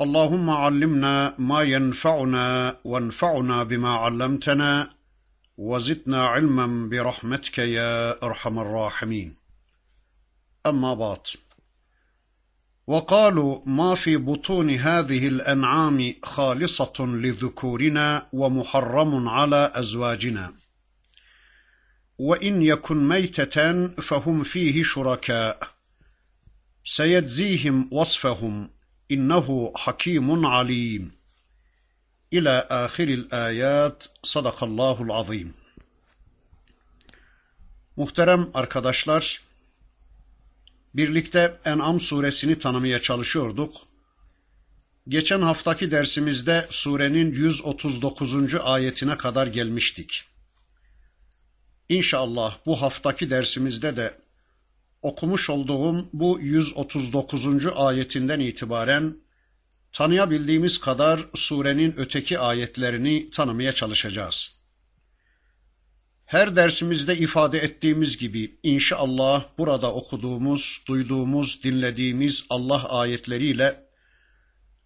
اللهم علمنا ما ينفعنا وانفعنا بما علمتنا وزدنا علما برحمتك يا أرحم الراحمين. أما بعد وقالوا ما في بطون هذه الأنعام خالصة لذكورنا ومحرم على أزواجنا. وإن يكن ميته فهم فيه شركاء سيجزيهم وصفهم innehu hakimun alim. İlâ âhiril âyât sadakallâhul azîm. Muhterem arkadaşlar, birlikte En'am suresini tanımaya çalışıyorduk. Geçen haftaki dersimizde surenin 139. ayetine kadar gelmiştik. İnşallah bu haftaki dersimizde de okumuş olduğum bu 139. ayetinden itibaren tanıyabildiğimiz kadar surenin öteki ayetlerini tanımaya çalışacağız. Her dersimizde ifade ettiğimiz gibi inşallah burada okuduğumuz, duyduğumuz, dinlediğimiz Allah ayetleriyle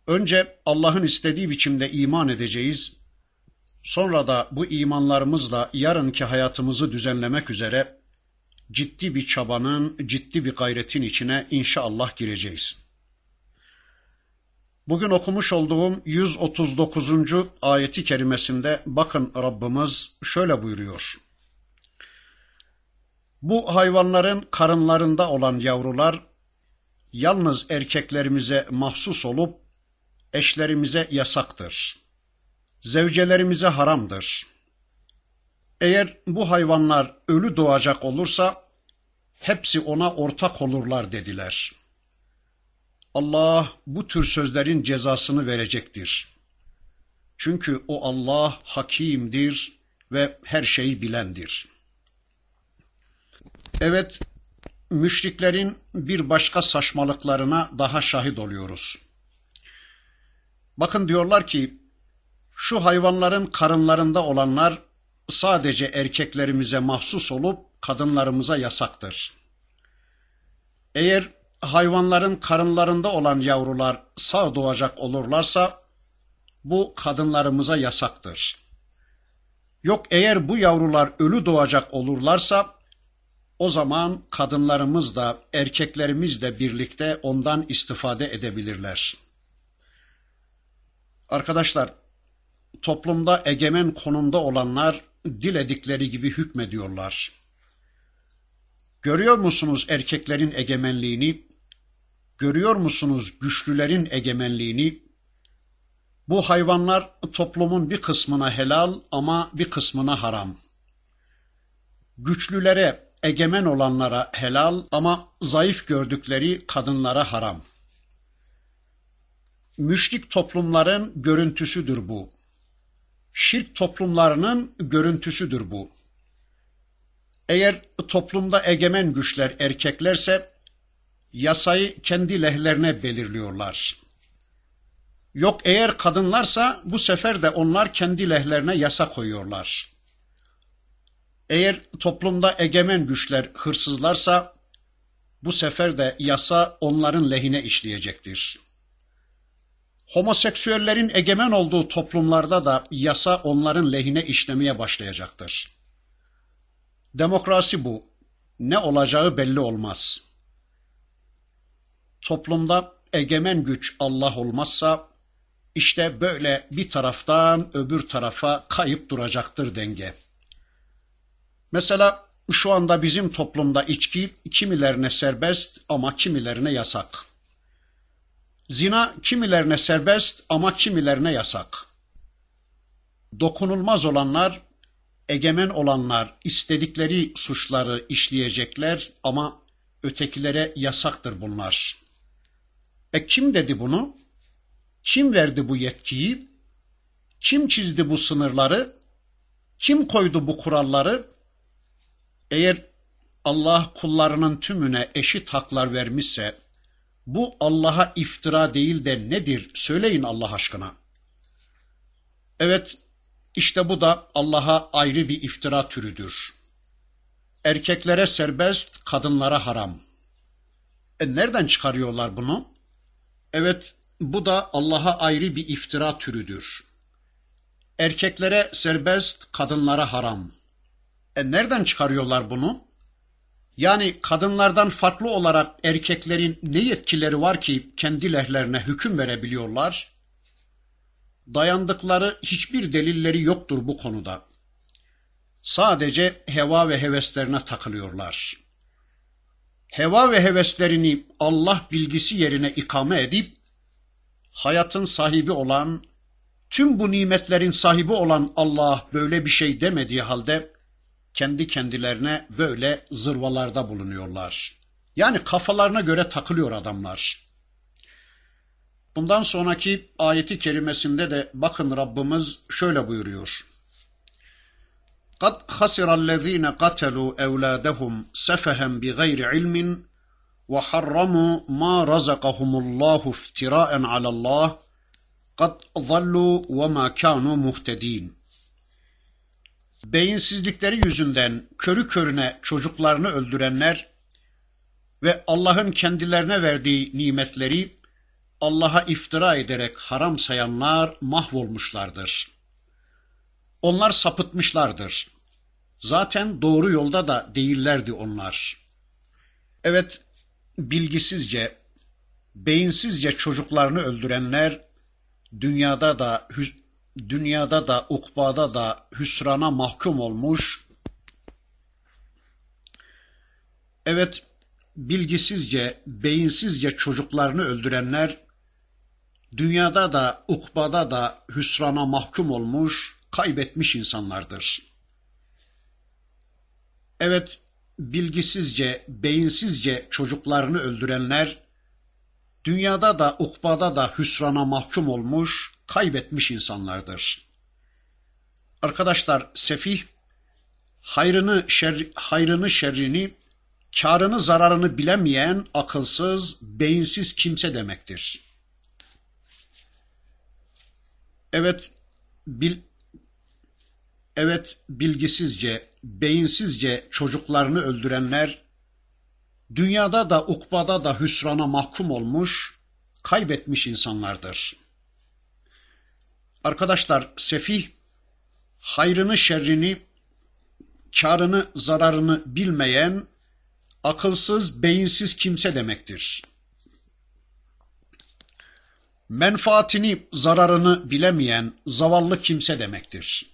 önce Allah'ın istediği biçimde iman edeceğiz. Sonra da bu imanlarımızla yarınki hayatımızı düzenlemek üzere ciddi bir çabanın, ciddi bir gayretin içine inşallah gireceğiz. Bugün okumuş olduğum 139. ayeti kerimesinde bakın Rabbimiz şöyle buyuruyor. Bu hayvanların karınlarında olan yavrular yalnız erkeklerimize mahsus olup eşlerimize yasaktır. Zevcelerimize haramdır. Eğer bu hayvanlar ölü doğacak olursa hepsi ona ortak olurlar dediler. Allah bu tür sözlerin cezasını verecektir. Çünkü o Allah hakimdir ve her şeyi bilendir. Evet, müşriklerin bir başka saçmalıklarına daha şahit oluyoruz. Bakın diyorlar ki, şu hayvanların karınlarında olanlar sadece erkeklerimize mahsus olup kadınlarımıza yasaktır. Eğer hayvanların karınlarında olan yavrular sağ doğacak olurlarsa bu kadınlarımıza yasaktır. Yok eğer bu yavrular ölü doğacak olurlarsa o zaman kadınlarımız da erkeklerimiz de birlikte ondan istifade edebilirler. Arkadaşlar toplumda egemen konumda olanlar diledikleri gibi hükmediyorlar. Görüyor musunuz erkeklerin egemenliğini? Görüyor musunuz güçlülerin egemenliğini? Bu hayvanlar toplumun bir kısmına helal ama bir kısmına haram. Güçlülere, egemen olanlara helal ama zayıf gördükleri kadınlara haram. Müşrik toplumların görüntüsüdür bu şirk toplumlarının görüntüsüdür bu. Eğer toplumda egemen güçler erkeklerse yasayı kendi lehlerine belirliyorlar. Yok eğer kadınlarsa bu sefer de onlar kendi lehlerine yasa koyuyorlar. Eğer toplumda egemen güçler hırsızlarsa bu sefer de yasa onların lehine işleyecektir. Homoseksüellerin egemen olduğu toplumlarda da yasa onların lehine işlemeye başlayacaktır. Demokrasi bu. Ne olacağı belli olmaz. Toplumda egemen güç Allah olmazsa işte böyle bir taraftan öbür tarafa kayıp duracaktır denge. Mesela şu anda bizim toplumda içki kimilerine serbest ama kimilerine yasak. Zina kimilerine serbest ama kimilerine yasak. Dokunulmaz olanlar, egemen olanlar istedikleri suçları işleyecekler ama ötekilere yasaktır bunlar. E kim dedi bunu? Kim verdi bu yetkiyi? Kim çizdi bu sınırları? Kim koydu bu kuralları? Eğer Allah kullarının tümüne eşit haklar vermişse bu Allah'a iftira değil de nedir? Söyleyin Allah aşkına. Evet, işte bu da Allah'a ayrı bir iftira türüdür. Erkeklere serbest, kadınlara haram. E nereden çıkarıyorlar bunu? Evet, bu da Allah'a ayrı bir iftira türüdür. Erkeklere serbest, kadınlara haram. E nereden çıkarıyorlar bunu? Yani kadınlardan farklı olarak erkeklerin ne yetkileri var ki kendi lehlerine hüküm verebiliyorlar? Dayandıkları hiçbir delilleri yoktur bu konuda. Sadece heva ve heveslerine takılıyorlar. Heva ve heveslerini Allah bilgisi yerine ikame edip hayatın sahibi olan, tüm bu nimetlerin sahibi olan Allah böyle bir şey demediği halde kendi kendilerine böyle zırvalarda bulunuyorlar. Yani kafalarına göre takılıyor adamlar. Bundan sonraki ayeti kerimesinde de bakın Rabbimiz şöyle buyuruyor. قَدْ خَسِرَ الَّذ۪ينَ قَتَلُوا اَوْلَادَهُمْ سَفَهًا بِغَيْرِ عِلْمٍ وَحَرَّمُوا مَا رَزَقَهُمُ اللّٰهُ افتراء عَلَى اللّٰهِ قَدْ ضَلُّوا وَمَا كَانُوا مُهْتَد۪ينَ beyinsizlikleri yüzünden körü körüne çocuklarını öldürenler ve Allah'ın kendilerine verdiği nimetleri Allah'a iftira ederek haram sayanlar mahvolmuşlardır. Onlar sapıtmışlardır. Zaten doğru yolda da değillerdi onlar. Evet, bilgisizce, beyinsizce çocuklarını öldürenler dünyada da dünyada da ukbada da hüsrana mahkum olmuş. Evet, bilgisizce, beyinsizce çocuklarını öldürenler dünyada da ukbada da hüsrana mahkum olmuş, kaybetmiş insanlardır. Evet, bilgisizce, beyinsizce çocuklarını öldürenler dünyada da ukbada da hüsrana mahkum olmuş, kaybetmiş insanlardır. Arkadaşlar sefih hayrını şer, hayrını şerrini, karını zararını bilemeyen akılsız, beyinsiz kimse demektir. Evet, bil, evet bilgisizce, beyinsizce çocuklarını öldürenler dünyada da ukbada da hüsrana mahkum olmuş, kaybetmiş insanlardır. Arkadaşlar sefih hayrını şerrini, karını zararını bilmeyen, akılsız, beyinsiz kimse demektir. Menfaatini, zararını bilemeyen zavallı kimse demektir.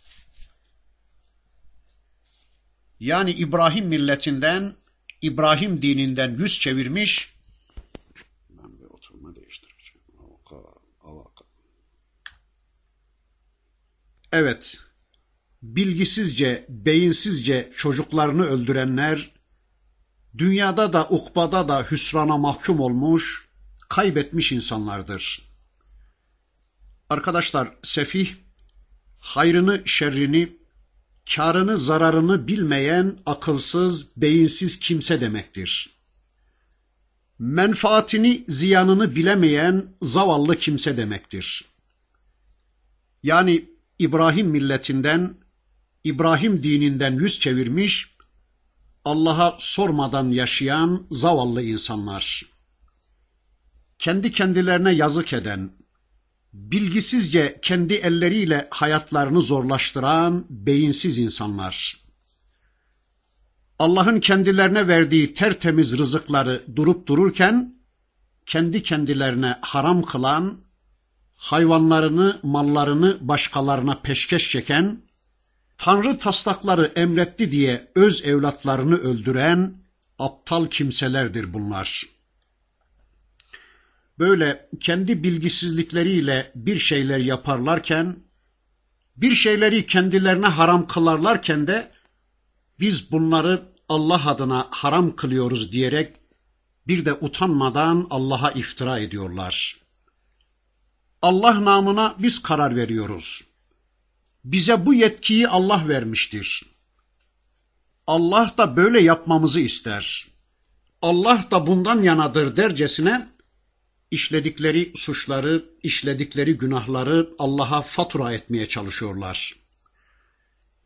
Yani İbrahim milletinden, İbrahim dininden yüz çevirmiş, ben bir oturma değiştireceğim. Evet, bilgisizce, beyinsizce çocuklarını öldürenler, dünyada da ukbada da hüsrana mahkum olmuş, kaybetmiş insanlardır. Arkadaşlar, sefih, hayrını, şerrini, karını, zararını bilmeyen, akılsız, beyinsiz kimse demektir. Menfaatini, ziyanını bilemeyen zavallı kimse demektir. Yani İbrahim milletinden, İbrahim dininden yüz çevirmiş, Allah'a sormadan yaşayan zavallı insanlar. Kendi kendilerine yazık eden, bilgisizce kendi elleriyle hayatlarını zorlaştıran beyinsiz insanlar. Allah'ın kendilerine verdiği tertemiz rızıkları durup dururken kendi kendilerine haram kılan, hayvanlarını, mallarını başkalarına peşkeş çeken, Tanrı taslakları emretti diye öz evlatlarını öldüren aptal kimselerdir bunlar. Böyle kendi bilgisizlikleriyle bir şeyler yaparlarken, bir şeyleri kendilerine haram kılarlarken de biz bunları Allah adına haram kılıyoruz diyerek bir de utanmadan Allah'a iftira ediyorlar. Allah namına biz karar veriyoruz. Bize bu yetkiyi Allah vermiştir. Allah da böyle yapmamızı ister. Allah da bundan yanadır dercesine işledikleri suçları, işledikleri günahları Allah'a fatura etmeye çalışıyorlar.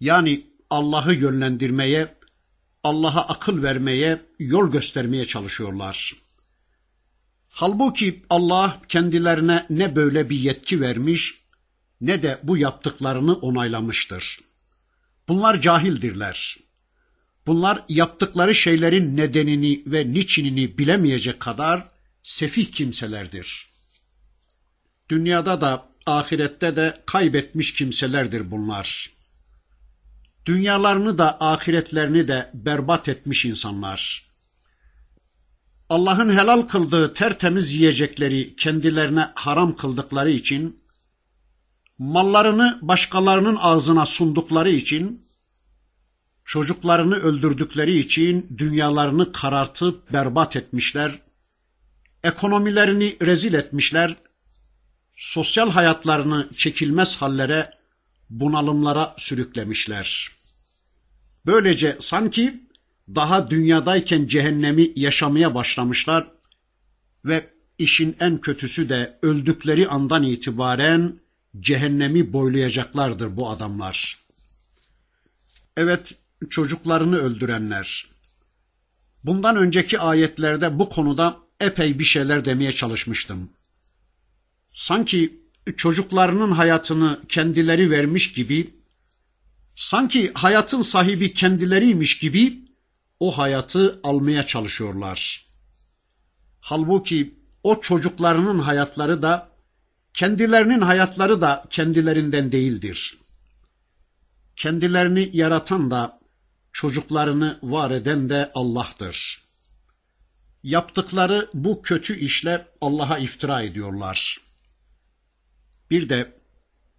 Yani Allah'ı yönlendirmeye, Allah'a akıl vermeye, yol göstermeye çalışıyorlar. Halbuki Allah kendilerine ne böyle bir yetki vermiş, ne de bu yaptıklarını onaylamıştır. Bunlar cahildirler. Bunlar yaptıkları şeylerin nedenini ve niçinini bilemeyecek kadar sefih kimselerdir. Dünyada da ahirette de kaybetmiş kimselerdir bunlar. Dünyalarını da ahiretlerini de berbat etmiş insanlar. Allah'ın helal kıldığı tertemiz yiyecekleri kendilerine haram kıldıkları için, mallarını başkalarının ağzına sundukları için, çocuklarını öldürdükleri için dünyalarını karartıp berbat etmişler, ekonomilerini rezil etmişler, sosyal hayatlarını çekilmez hallere, bunalımlara sürüklemişler. Böylece sanki daha dünyadayken cehennemi yaşamaya başlamışlar ve işin en kötüsü de öldükleri andan itibaren cehennemi boylayacaklardır bu adamlar. Evet, çocuklarını öldürenler. Bundan önceki ayetlerde bu konuda epey bir şeyler demeye çalışmıştım. Sanki çocuklarının hayatını kendileri vermiş gibi, sanki hayatın sahibi kendileriymiş gibi o hayatı almaya çalışıyorlar. Halbuki o çocuklarının hayatları da kendilerinin hayatları da kendilerinden değildir. Kendilerini yaratan da çocuklarını var eden de Allah'tır. Yaptıkları bu kötü işle Allah'a iftira ediyorlar. Bir de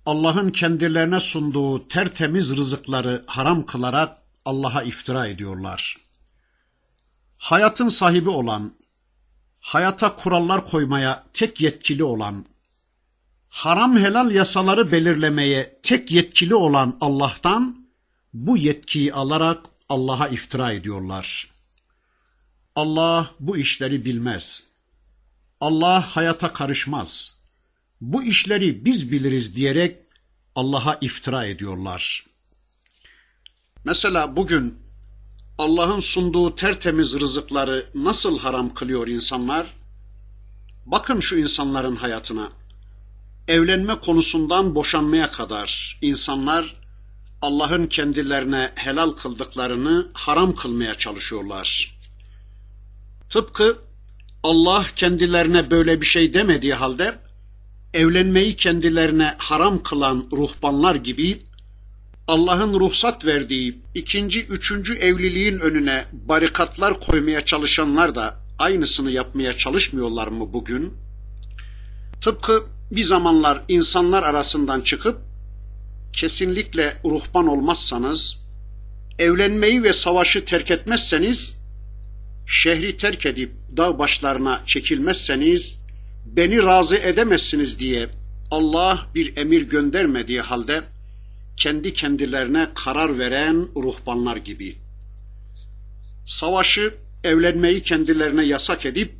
Allah'ın kendilerine sunduğu tertemiz rızıkları haram kılarak Allah'a iftira ediyorlar. Hayatın sahibi olan, hayata kurallar koymaya tek yetkili olan, haram helal yasaları belirlemeye tek yetkili olan Allah'tan bu yetkiyi alarak Allah'a iftira ediyorlar. Allah bu işleri bilmez. Allah hayata karışmaz. Bu işleri biz biliriz diyerek Allah'a iftira ediyorlar. Mesela bugün Allah'ın sunduğu tertemiz rızıkları nasıl haram kılıyor insanlar? Bakın şu insanların hayatına. Evlenme konusundan boşanmaya kadar insanlar Allah'ın kendilerine helal kıldıklarını haram kılmaya çalışıyorlar. Tıpkı Allah kendilerine böyle bir şey demediği halde evlenmeyi kendilerine haram kılan ruhbanlar gibi Allah'ın ruhsat verdiği ikinci, üçüncü evliliğin önüne barikatlar koymaya çalışanlar da aynısını yapmaya çalışmıyorlar mı bugün? Tıpkı bir zamanlar insanlar arasından çıkıp kesinlikle ruhban olmazsanız, evlenmeyi ve savaşı terk etmezseniz, şehri terk edip dağ başlarına çekilmezseniz, beni razı edemezsiniz diye Allah bir emir göndermediği halde, kendi kendilerine karar veren ruhbanlar gibi. Savaşı, evlenmeyi kendilerine yasak edip,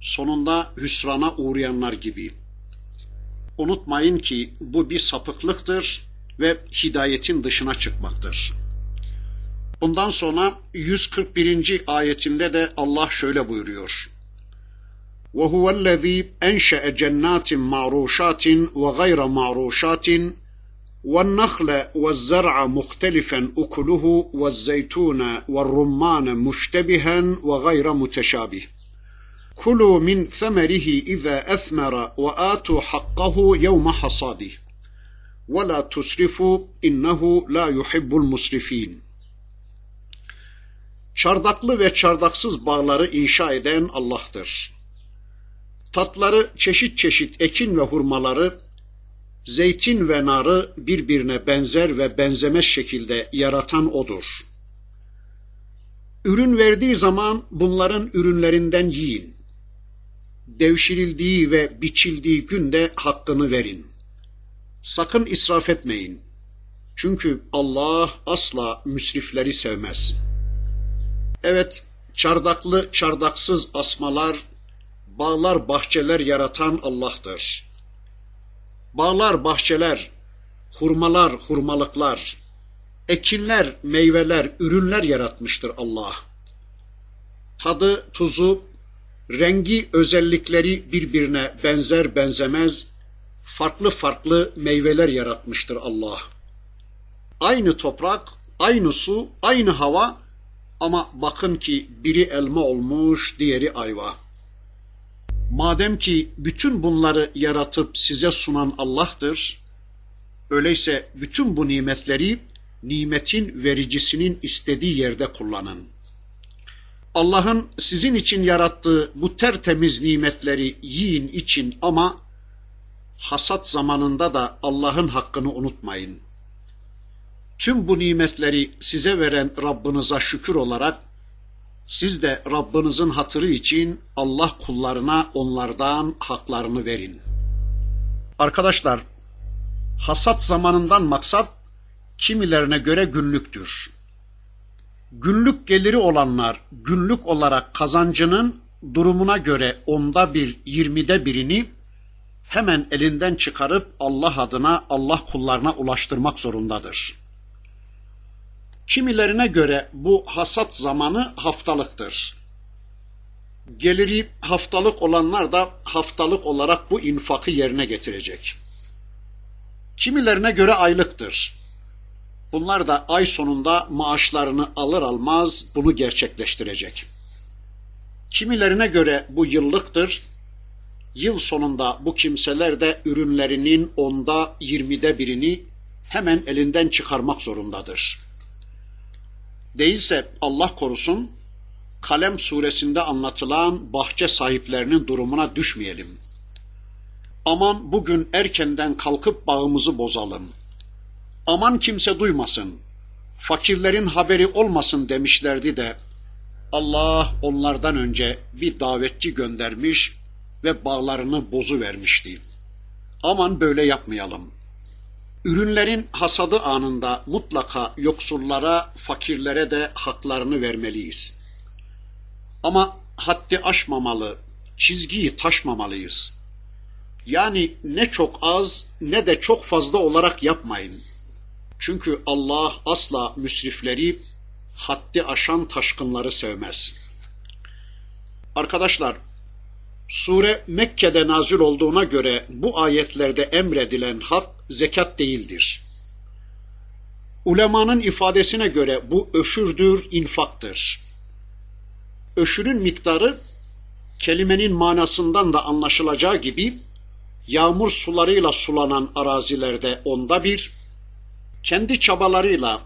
sonunda hüsrana uğrayanlar gibi. Unutmayın ki bu bir sapıklıktır ve hidayetin dışına çıkmaktır. Bundan sonra 141. ayetinde de Allah şöyle buyuruyor. وَهُوَ الَّذ۪ي اَنْشَأَ جَنَّاتٍ مَعْرُوشَاتٍ وَغَيْرَ مَعْرُوشَاتٍ والنخل والزرع مختلفا أكله والزيتون والرمان مشتبها وغير متشابه كلوا من ثمره إذا أثمر وآتوا حقه يوم حصاده ولا تسرفوا إنه لا يحب المسرفين Çardaklı ve çardaksız bağları inşa eden Allah'tır. Tatları çeşit çeşit ekin ve hurmaları, zeytin ve narı birbirine benzer ve benzemez şekilde yaratan O'dur. Ürün verdiği zaman bunların ürünlerinden yiyin. Devşirildiği ve biçildiği günde hakkını verin. Sakın israf etmeyin. Çünkü Allah asla müsrifleri sevmez. Evet, çardaklı çardaksız asmalar, bağlar bahçeler yaratan Allah'tır. Bağlar bahçeler, hurmalar hurmalıklar, ekinler, meyveler, ürünler yaratmıştır Allah. Tadı, tuzu, rengi, özellikleri birbirine benzer benzemez, farklı farklı meyveler yaratmıştır Allah. Aynı toprak, aynı su, aynı hava ama bakın ki biri elma olmuş, diğeri ayva. Madem ki bütün bunları yaratıp size sunan Allah'tır, öyleyse bütün bu nimetleri nimetin vericisinin istediği yerde kullanın. Allah'ın sizin için yarattığı bu tertemiz nimetleri yiyin için ama hasat zamanında da Allah'ın hakkını unutmayın. Tüm bu nimetleri size veren Rabbinize şükür olarak siz de Rabbinizin hatırı için Allah kullarına onlardan haklarını verin. Arkadaşlar, hasat zamanından maksat kimilerine göre günlüktür. Günlük geliri olanlar günlük olarak kazancının durumuna göre onda bir, yirmide birini hemen elinden çıkarıp Allah adına Allah kullarına ulaştırmak zorundadır. Kimilerine göre bu hasat zamanı haftalıktır. Geliri haftalık olanlar da haftalık olarak bu infakı yerine getirecek. Kimilerine göre aylıktır. Bunlar da ay sonunda maaşlarını alır almaz bunu gerçekleştirecek. Kimilerine göre bu yıllıktır. Yıl sonunda bu kimseler de ürünlerinin onda yirmide birini hemen elinden çıkarmak zorundadır. Değilse Allah korusun Kalem suresinde anlatılan bahçe sahiplerinin durumuna düşmeyelim. Aman bugün erkenden kalkıp bağımızı bozalım. Aman kimse duymasın. Fakirlerin haberi olmasın demişlerdi de Allah onlardan önce bir davetçi göndermiş ve bağlarını bozu vermişti. Aman böyle yapmayalım. Ürünlerin hasadı anında mutlaka yoksullara, fakirlere de haklarını vermeliyiz. Ama haddi aşmamalı, çizgiyi taşmamalıyız. Yani ne çok az ne de çok fazla olarak yapmayın. Çünkü Allah asla müsrifleri, haddi aşan taşkınları sevmez. Arkadaşlar, sure Mekke'de nazil olduğuna göre bu ayetlerde emredilen hak zekat değildir. Ulemanın ifadesine göre bu öşürdür, infaktır. Öşürün miktarı kelimenin manasından da anlaşılacağı gibi yağmur sularıyla sulanan arazilerde onda bir, kendi çabalarıyla,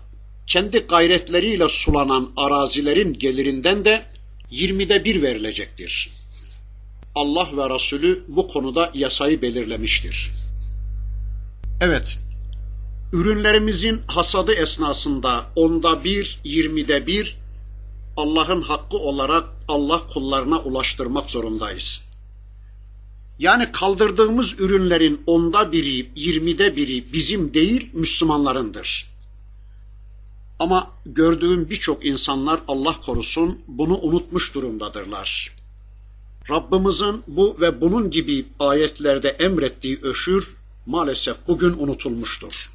kendi gayretleriyle sulanan arazilerin gelirinden de yirmide bir verilecektir. Allah ve Resulü bu konuda yasayı belirlemiştir. Evet, ürünlerimizin hasadı esnasında onda bir, yirmide bir Allah'ın hakkı olarak Allah kullarına ulaştırmak zorundayız. Yani kaldırdığımız ürünlerin onda biri, yirmide biri bizim değil Müslümanlarındır. Ama gördüğüm birçok insanlar Allah korusun bunu unutmuş durumdadırlar. Rabbimizin bu ve bunun gibi ayetlerde emrettiği öşür maalesef bugün unutulmuştur.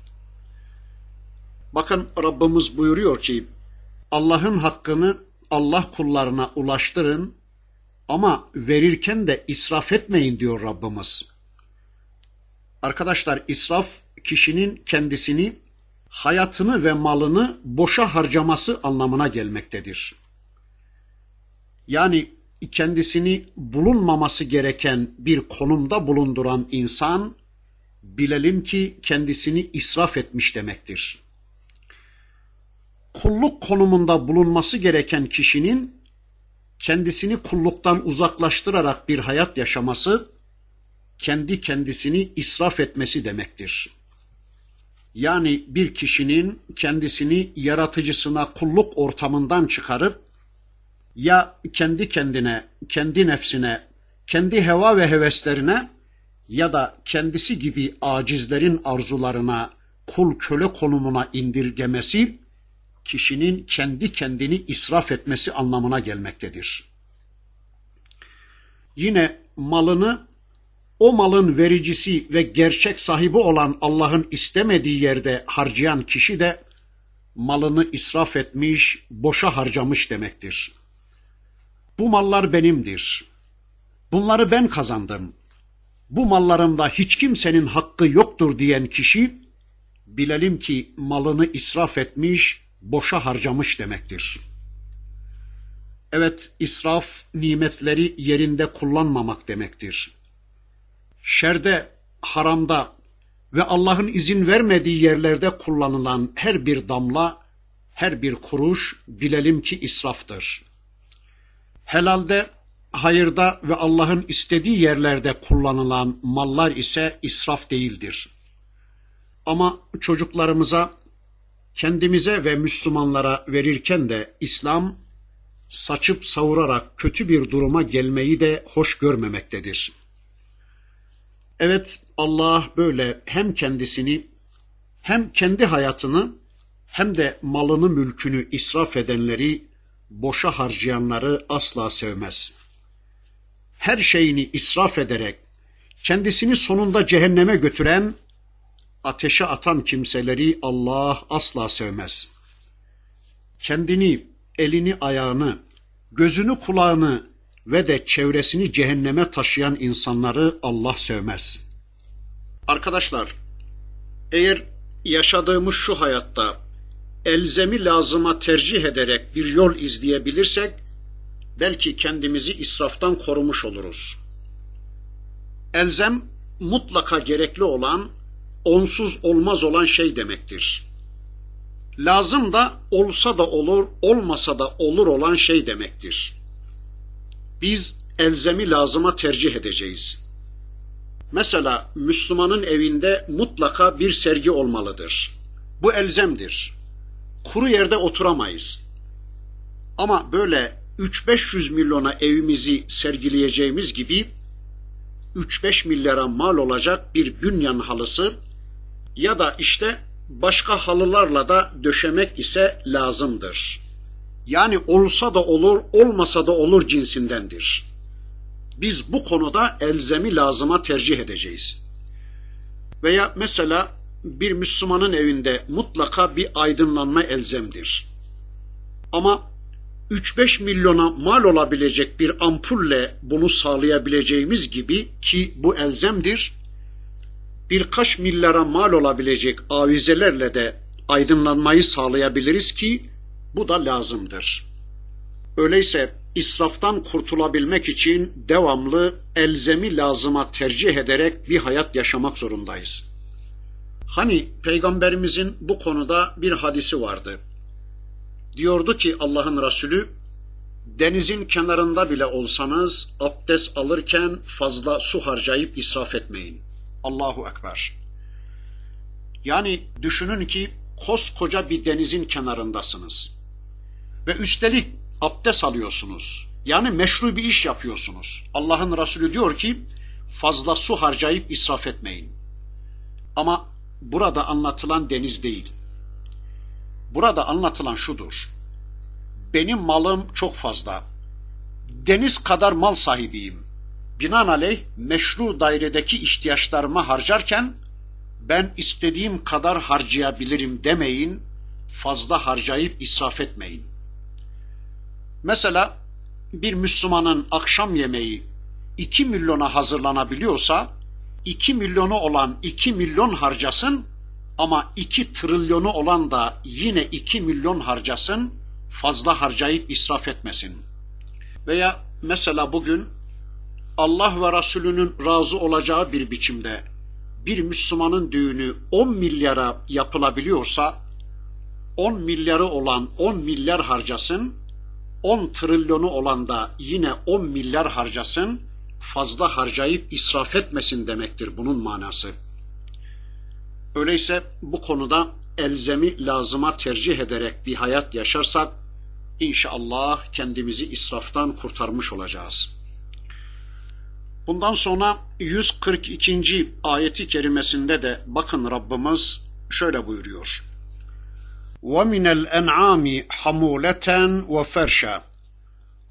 Bakın Rabbimiz buyuruyor ki Allah'ın hakkını Allah kullarına ulaştırın ama verirken de israf etmeyin diyor Rabbimiz. Arkadaşlar israf kişinin kendisini, hayatını ve malını boşa harcaması anlamına gelmektedir. Yani kendisini bulunmaması gereken bir konumda bulunduran insan bilelim ki kendisini israf etmiş demektir. Kulluk konumunda bulunması gereken kişinin kendisini kulluktan uzaklaştırarak bir hayat yaşaması, kendi kendisini israf etmesi demektir. Yani bir kişinin kendisini yaratıcısına kulluk ortamından çıkarıp ya kendi kendine, kendi nefsine, kendi heva ve heveslerine ya da kendisi gibi acizlerin arzularına, kul köle konumuna indirgemesi kişinin kendi kendini israf etmesi anlamına gelmektedir. Yine malını o malın vericisi ve gerçek sahibi olan Allah'ın istemediği yerde harcayan kişi de malını israf etmiş, boşa harcamış demektir. Bu mallar benimdir. Bunları ben kazandım. Bu mallarımda hiç kimsenin hakkı yoktur diyen kişi bilelim ki malını israf etmiş, boşa harcamış demektir. Evet, israf nimetleri yerinde kullanmamak demektir. Şerde, haramda ve Allah'ın izin vermediği yerlerde kullanılan her bir damla, her bir kuruş bilelim ki israftır. Helalde, hayırda ve Allah'ın istediği yerlerde kullanılan mallar ise israf değildir. Ama çocuklarımıza, kendimize ve Müslümanlara verirken de İslam saçıp savurarak kötü bir duruma gelmeyi de hoş görmemektedir. Evet Allah böyle hem kendisini hem kendi hayatını hem de malını mülkünü israf edenleri boşa harcayanları asla sevmez. Her şeyini israf ederek kendisini sonunda cehenneme götüren ateşe atan kimseleri Allah asla sevmez. Kendini, elini, ayağını, gözünü, kulağını ve de çevresini cehenneme taşıyan insanları Allah sevmez. Arkadaşlar, eğer yaşadığımız şu hayatta elzemi lazıma tercih ederek bir yol izleyebilirsek, belki kendimizi israftan korumuş oluruz. Elzem mutlaka gerekli olan onsuz olmaz olan şey demektir. Lazım da olsa da olur, olmasa da olur olan şey demektir. Biz elzemi lazıma tercih edeceğiz. Mesela Müslümanın evinde mutlaka bir sergi olmalıdır. Bu elzemdir. Kuru yerde oturamayız. Ama böyle 3-500 milyona evimizi sergileyeceğimiz gibi 3-5 milyara mal olacak bir bünyan halısı ya da işte başka halılarla da döşemek ise lazımdır. Yani olsa da olur, olmasa da olur cinsindendir. Biz bu konuda elzemi lazıma tercih edeceğiz. Veya mesela bir Müslümanın evinde mutlaka bir aydınlanma elzemdir. Ama 3-5 milyona mal olabilecek bir ampulle bunu sağlayabileceğimiz gibi ki bu elzemdir birkaç milyara mal olabilecek avizelerle de aydınlanmayı sağlayabiliriz ki bu da lazımdır. Öyleyse israftan kurtulabilmek için devamlı elzemi lazıma tercih ederek bir hayat yaşamak zorundayız. Hani peygamberimizin bu konuda bir hadisi vardı. Diyordu ki Allah'ın Resulü, denizin kenarında bile olsanız abdest alırken fazla su harcayıp israf etmeyin. Allahu Ekber. Yani düşünün ki koskoca bir denizin kenarındasınız. Ve üstelik abdest alıyorsunuz. Yani meşru bir iş yapıyorsunuz. Allah'ın Resulü diyor ki fazla su harcayıp israf etmeyin. Ama burada anlatılan deniz değil. Burada anlatılan şudur. Benim malım çok fazla. Deniz kadar mal sahibiyim binaenaleyh meşru dairedeki ihtiyaçlarımı harcarken ben istediğim kadar harcayabilirim demeyin, fazla harcayıp israf etmeyin. Mesela bir Müslümanın akşam yemeği 2 milyona hazırlanabiliyorsa 2 milyonu olan 2 milyon harcasın ama 2 trilyonu olan da yine 2 milyon harcasın fazla harcayıp israf etmesin. Veya mesela bugün Allah ve Resulünün razı olacağı bir biçimde bir Müslümanın düğünü 10 milyara yapılabiliyorsa 10 milyarı olan 10 milyar harcasın, 10 trilyonu olan da yine 10 milyar harcasın, fazla harcayıp israf etmesin demektir bunun manası. Öyleyse bu konuda elzemi lazıma tercih ederek bir hayat yaşarsak inşallah kendimizi israftan kurtarmış olacağız.'' Bundan sonra 142. ayeti kerimesinde de bakın Rabbimiz şöyle buyuruyor. وَمِنَ الْاَنْعَامِ حَمُولَةً وَفَرْشًا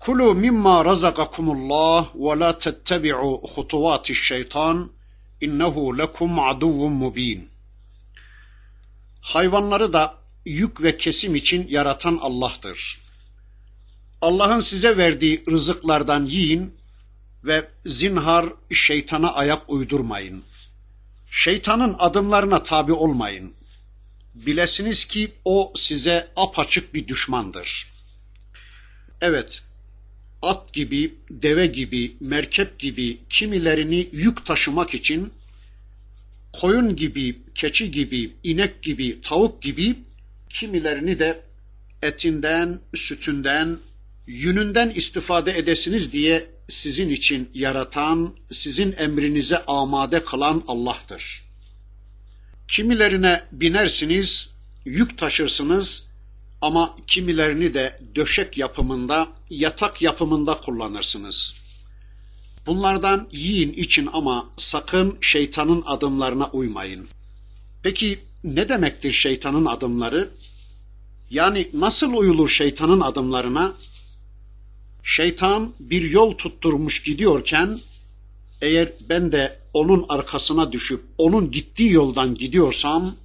Kulu mimma razakakumullah ve la tettebi'u hutuvati şeytan innehu lekum aduvun mubin. Hayvanları da yük ve kesim için yaratan Allah'tır. Allah'ın size verdiği rızıklardan yiyin ve zinhar şeytana ayak uydurmayın. Şeytanın adımlarına tabi olmayın. Bilesiniz ki o size apaçık bir düşmandır. Evet, at gibi, deve gibi, merkep gibi kimilerini yük taşımak için koyun gibi, keçi gibi, inek gibi, tavuk gibi kimilerini de etinden, sütünden, yününden istifade edesiniz diye sizin için yaratan, sizin emrinize amade kılan Allah'tır. Kimilerine binersiniz, yük taşırsınız ama kimilerini de döşek yapımında, yatak yapımında kullanırsınız. Bunlardan yiyin için ama sakın şeytanın adımlarına uymayın. Peki ne demektir şeytanın adımları? Yani nasıl uyulur şeytanın adımlarına? Şeytan bir yol tutturmuş gidiyorken eğer ben de onun arkasına düşüp onun gittiği yoldan gidiyorsam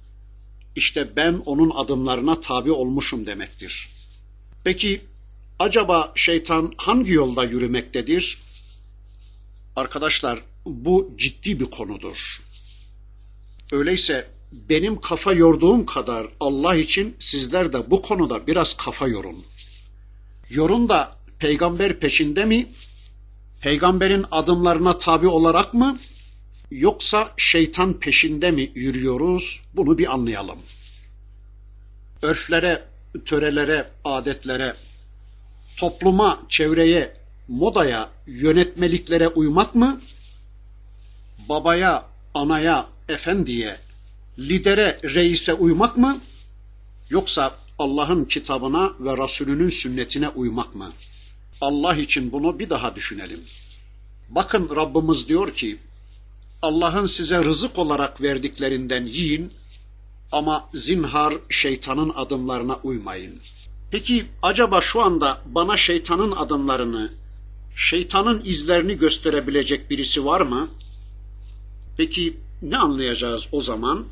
işte ben onun adımlarına tabi olmuşum demektir. Peki acaba şeytan hangi yolda yürümektedir? Arkadaşlar bu ciddi bir konudur. Öyleyse benim kafa yorduğum kadar Allah için sizler de bu konuda biraz kafa yorun. Yorun da peygamber peşinde mi? Peygamberin adımlarına tabi olarak mı? Yoksa şeytan peşinde mi yürüyoruz? Bunu bir anlayalım. Örflere, törelere, adetlere, topluma, çevreye, modaya, yönetmeliklere uymak mı? Babaya, anaya, efendiye, lidere, reise uymak mı? Yoksa Allah'ın kitabına ve Resulünün sünnetine uymak mı? Allah için bunu bir daha düşünelim. Bakın Rabbimiz diyor ki, Allah'ın size rızık olarak verdiklerinden yiyin ama zinhar şeytanın adımlarına uymayın. Peki acaba şu anda bana şeytanın adımlarını, şeytanın izlerini gösterebilecek birisi var mı? Peki ne anlayacağız o zaman?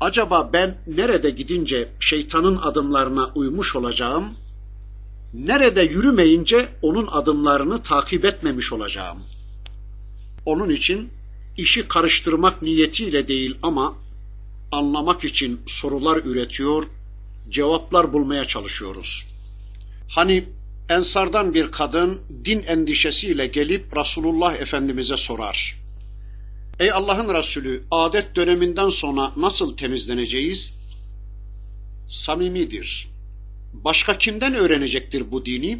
Acaba ben nerede gidince şeytanın adımlarına uymuş olacağım? Nerede yürümeyince onun adımlarını takip etmemiş olacağım? Onun için işi karıştırmak niyetiyle değil ama anlamak için sorular üretiyor, cevaplar bulmaya çalışıyoruz. Hani Ensardan bir kadın din endişesiyle gelip Resulullah Efendimiz'e sorar. Ey Allah'ın Resulü, adet döneminden sonra nasıl temizleneceğiz? Samimidir. Başka kimden öğrenecektir bu dini?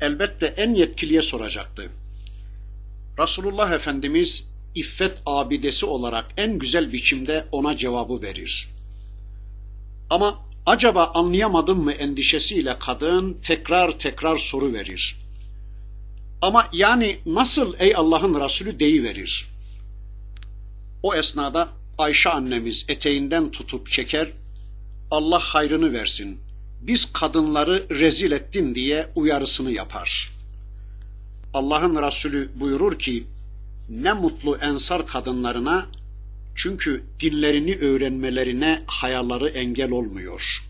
Elbette en yetkiliye soracaktı. Resulullah Efendimiz iffet abidesi olarak en güzel biçimde ona cevabı verir. Ama acaba anlayamadım mı endişesiyle kadın tekrar tekrar soru verir. Ama yani nasıl ey Allah'ın Resulü deyiverir. O esnada Ayşe annemiz eteğinden tutup çeker, Allah hayrını versin, biz kadınları rezil ettin diye uyarısını yapar. Allah'ın Resulü buyurur ki, ne mutlu ensar kadınlarına çünkü dinlerini öğrenmelerine hayalları engel olmuyor.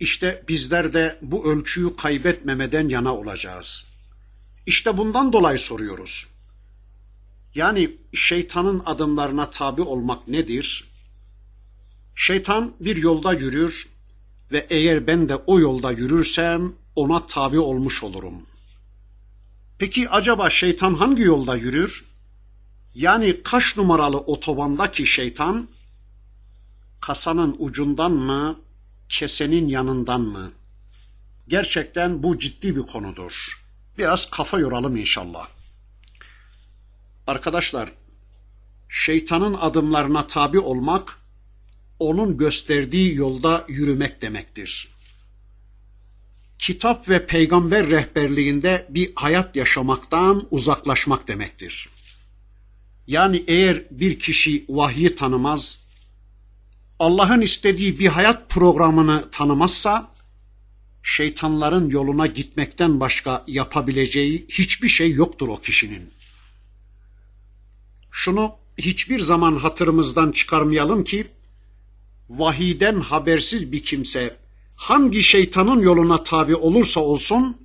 İşte bizler de bu ölçüyü kaybetmemeden yana olacağız. İşte bundan dolayı soruyoruz. Yani şeytanın adımlarına tabi olmak nedir? Şeytan bir yolda yürür ve eğer ben de o yolda yürürsem ona tabi olmuş olurum. Peki acaba şeytan hangi yolda yürür? Yani kaç numaralı otobandaki şeytan kasanın ucundan mı, kesenin yanından mı? Gerçekten bu ciddi bir konudur. Biraz kafa yoralım inşallah. Arkadaşlar, şeytanın adımlarına tabi olmak, onun gösterdiği yolda yürümek demektir. Kitap ve peygamber rehberliğinde bir hayat yaşamaktan uzaklaşmak demektir. Yani eğer bir kişi vahyi tanımaz, Allah'ın istediği bir hayat programını tanımazsa, şeytanların yoluna gitmekten başka yapabileceği hiçbir şey yoktur o kişinin. Şunu hiçbir zaman hatırımızdan çıkarmayalım ki, vahiden habersiz bir kimse hangi şeytanın yoluna tabi olursa olsun,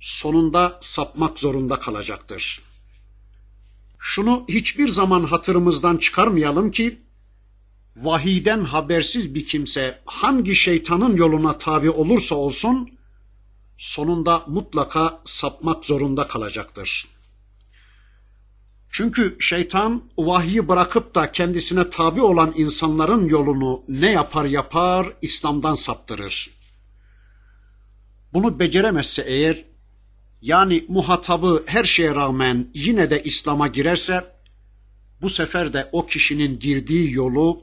sonunda sapmak zorunda kalacaktır. Şunu hiçbir zaman hatırımızdan çıkarmayalım ki, vahiden habersiz bir kimse hangi şeytanın yoluna tabi olursa olsun, sonunda mutlaka sapmak zorunda kalacaktır. Çünkü şeytan vahyi bırakıp da kendisine tabi olan insanların yolunu ne yapar yapar İslam'dan saptırır. Bunu beceremezse eğer yani muhatabı her şeye rağmen yine de İslam'a girerse bu sefer de o kişinin girdiği yolu,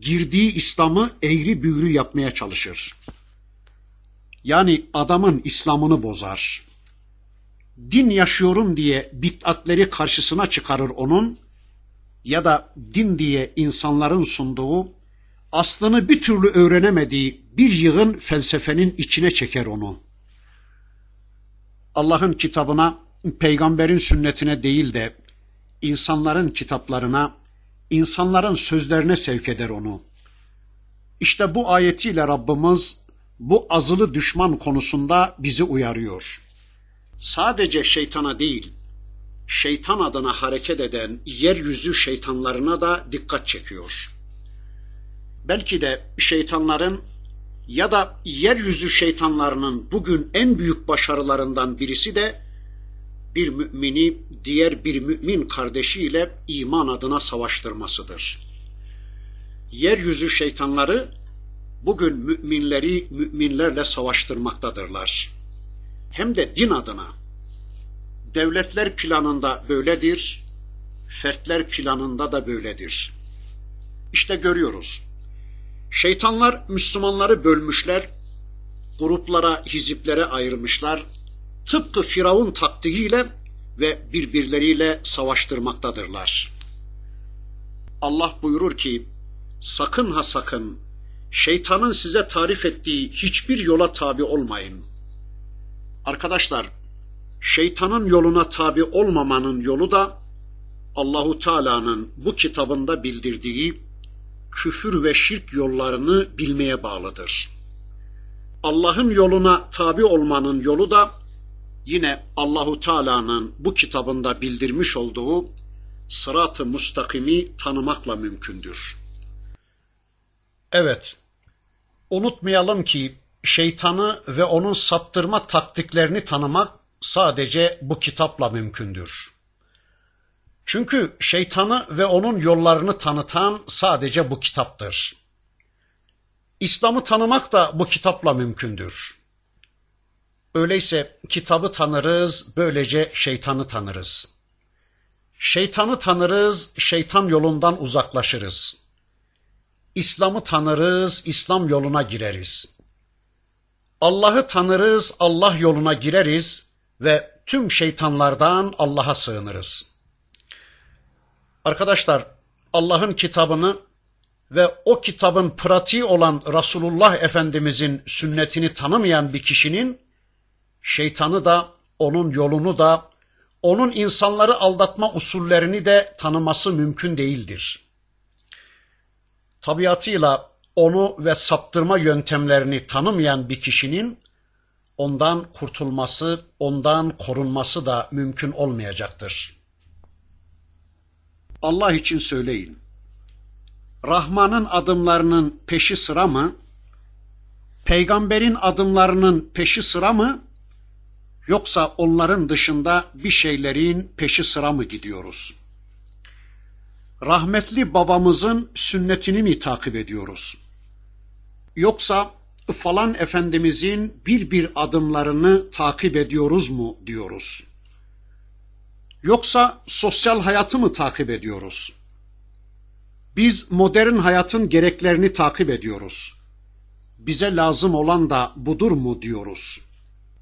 girdiği İslam'ı eğri büğrü yapmaya çalışır. Yani adamın İslam'ını bozar. Din yaşıyorum diye bid'atleri karşısına çıkarır onun ya da din diye insanların sunduğu aslını bir türlü öğrenemediği bir yığın felsefenin içine çeker onu. Allah'ın kitabına, peygamberin sünnetine değil de insanların kitaplarına, insanların sözlerine sevk eder onu. İşte bu ayetiyle Rabbimiz bu azılı düşman konusunda bizi uyarıyor. Sadece şeytana değil, şeytan adına hareket eden yeryüzü şeytanlarına da dikkat çekiyor. Belki de şeytanların ya da yeryüzü şeytanlarının bugün en büyük başarılarından birisi de bir mümini diğer bir mümin kardeşiyle iman adına savaştırmasıdır. Yeryüzü şeytanları bugün müminleri müminlerle savaştırmaktadırlar. Hem de din adına. Devletler planında böyledir, fertler planında da böyledir. İşte görüyoruz. Şeytanlar Müslümanları bölmüşler, gruplara, hiziplere ayırmışlar. Tıpkı Firavun taktiğiyle ve birbirleriyle savaştırmaktadırlar. Allah buyurur ki, sakın ha sakın, şeytanın size tarif ettiği hiçbir yola tabi olmayın. Arkadaşlar, şeytanın yoluna tabi olmamanın yolu da Allahu Teala'nın bu kitabında bildirdiği küfür ve şirk yollarını bilmeye bağlıdır. Allah'ın yoluna tabi olmanın yolu da yine Allahu Teala'nın bu kitabında bildirmiş olduğu sırat-ı mustakimi tanımakla mümkündür. Evet, unutmayalım ki şeytanı ve onun saptırma taktiklerini tanımak sadece bu kitapla mümkündür. Çünkü şeytanı ve onun yollarını tanıtan sadece bu kitaptır. İslam'ı tanımak da bu kitapla mümkündür. Öyleyse kitabı tanırız, böylece şeytanı tanırız. Şeytanı tanırız, şeytan yolundan uzaklaşırız. İslam'ı tanırız, İslam yoluna gireriz. Allah'ı tanırız, Allah yoluna gireriz ve tüm şeytanlardan Allah'a sığınırız. Arkadaşlar Allah'ın kitabını ve o kitabın pratiği olan Resulullah Efendimizin sünnetini tanımayan bir kişinin şeytanı da onun yolunu da onun insanları aldatma usullerini de tanıması mümkün değildir. Tabiatıyla onu ve saptırma yöntemlerini tanımayan bir kişinin ondan kurtulması, ondan korunması da mümkün olmayacaktır. Allah için söyleyin. Rahman'ın adımlarının peşi sıra mı? Peygamberin adımlarının peşi sıra mı? Yoksa onların dışında bir şeylerin peşi sıra mı gidiyoruz? Rahmetli babamızın sünnetini mi takip ediyoruz? Yoksa falan efendimizin bir bir adımlarını takip ediyoruz mu diyoruz? Yoksa sosyal hayatı mı takip ediyoruz? Biz modern hayatın gereklerini takip ediyoruz. Bize lazım olan da budur mu diyoruz.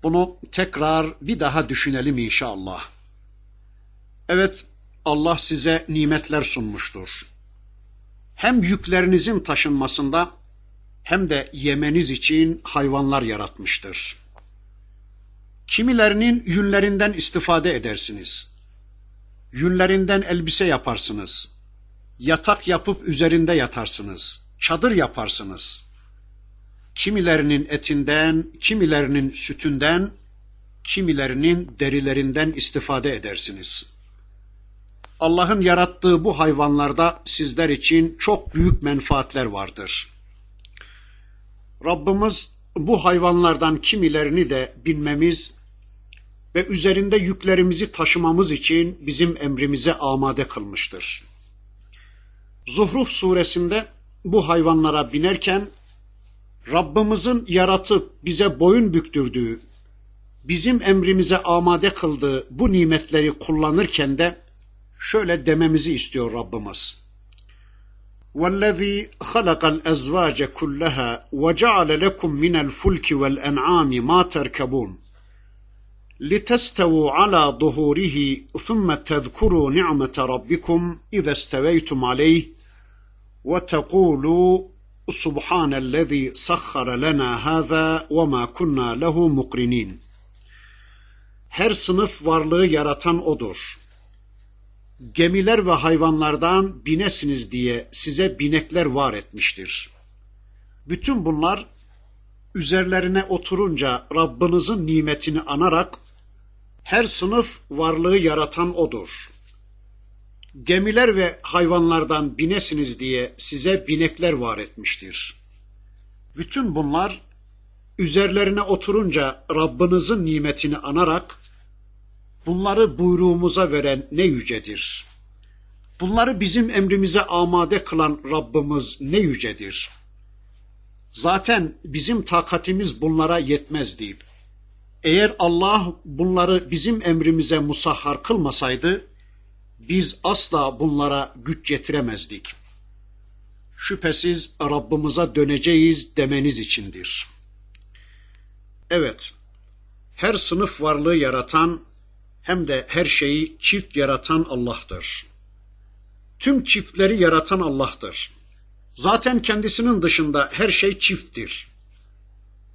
Bunu tekrar bir daha düşünelim inşallah. Evet, Allah size nimetler sunmuştur. hem yüklerinizin taşınmasında hem de yemeniz için hayvanlar yaratmıştır. Kimilerinin yünlerinden istifade edersiniz. Yünlerinden elbise yaparsınız. Yatak yapıp üzerinde yatarsınız. Çadır yaparsınız. Kimilerinin etinden, kimilerinin sütünden, kimilerinin derilerinden istifade edersiniz. Allah'ın yarattığı bu hayvanlarda sizler için çok büyük menfaatler vardır. Rabbimiz bu hayvanlardan kimilerini de bilmemiz ve üzerinde yüklerimizi taşımamız için bizim emrimize amade kılmıştır. Zuhruf suresinde bu hayvanlara binerken Rabbimizin yaratıp bize boyun büktürdüğü, bizim emrimize amade kıldığı bu nimetleri kullanırken de şöyle dememizi istiyor Rabbimiz. وَالَّذ۪ي خَلَقَ الْاَزْوَاجَ كُلَّهَا وَجَعَلَ لَكُمْ مِنَ الْفُلْكِ وَالْاَنْعَامِ مَا تَرْكَبُونَ لِتَسْتَوُوا عَلَى ظُهُورِهِ ثُمَّ تَذْكُرُوا نِعْمَةَ رَبِّكُمْ إِذَا اسْتَوَيْتُمْ عَلَيْهِ وَتَقُولُوا سُبْحَانَ الَّذ۪ي سَخَّرَ لَنَا هَذَا وَمَا كُنَّا لَهُ مُقْرِنِينَ Her sınıf varlığı yaratan O'dur. Gemiler ve hayvanlardan binesiniz diye size binekler var etmiştir. Bütün bunlar üzerlerine oturunca Rabbinizin nimetini anarak her sınıf varlığı yaratan O'dur. Gemiler ve hayvanlardan binesiniz diye size binekler var etmiştir. Bütün bunlar üzerlerine oturunca Rabbinizin nimetini anarak bunları buyruğumuza veren ne yücedir. Bunları bizim emrimize amade kılan Rabbimiz ne yücedir. Zaten bizim takatimiz bunlara yetmez deyip, eğer Allah bunları bizim emrimize musahhar kılmasaydı, biz asla bunlara güç yetiremezdik. Şüphesiz Rabbimize döneceğiz demeniz içindir. Evet, her sınıf varlığı yaratan hem de her şeyi çift yaratan Allah'tır. Tüm çiftleri yaratan Allah'tır. Zaten kendisinin dışında her şey çifttir.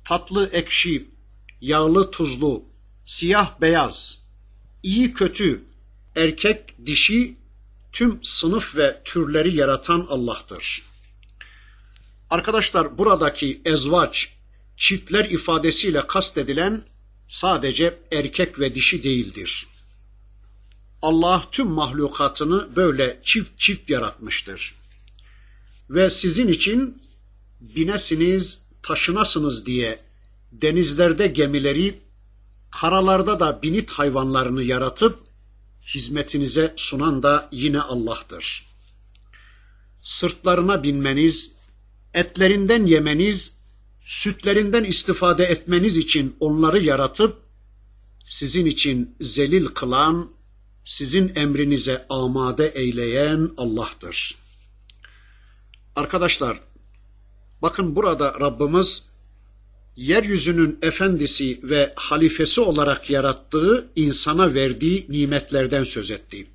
Tatlı ekşi, yağlı tuzlu, siyah beyaz, iyi kötü, erkek dişi, tüm sınıf ve türleri yaratan Allah'tır. Arkadaşlar buradaki ezvaç, çiftler ifadesiyle kastedilen sadece erkek ve dişi değildir. Allah tüm mahlukatını böyle çift çift yaratmıştır. Ve sizin için binesiniz, taşınasınız diye denizlerde gemileri, karalarda da binit hayvanlarını yaratıp hizmetinize sunan da yine Allah'tır. Sırtlarına binmeniz, etlerinden yemeniz, sütlerinden istifade etmeniz için onları yaratıp sizin için zelil kılan, sizin emrinize amade eyleyen Allah'tır. Arkadaşlar, bakın burada Rabbimiz yeryüzünün efendisi ve halifesi olarak yarattığı insana verdiği nimetlerden söz etti.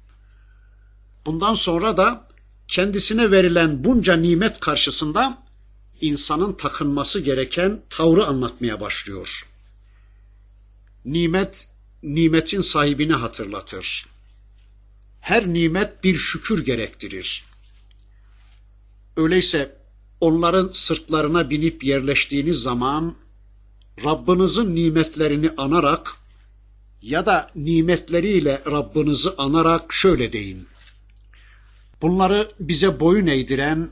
Bundan sonra da kendisine verilen bunca nimet karşısında insanın takınması gereken tavrı anlatmaya başlıyor. Nimet, nimetin sahibini hatırlatır. Her nimet bir şükür gerektirir. Öyleyse onların sırtlarına binip yerleştiğiniz zaman Rabbinizin nimetlerini anarak ya da nimetleriyle Rabbinizi anarak şöyle deyin. Bunları bize boyun eğdiren,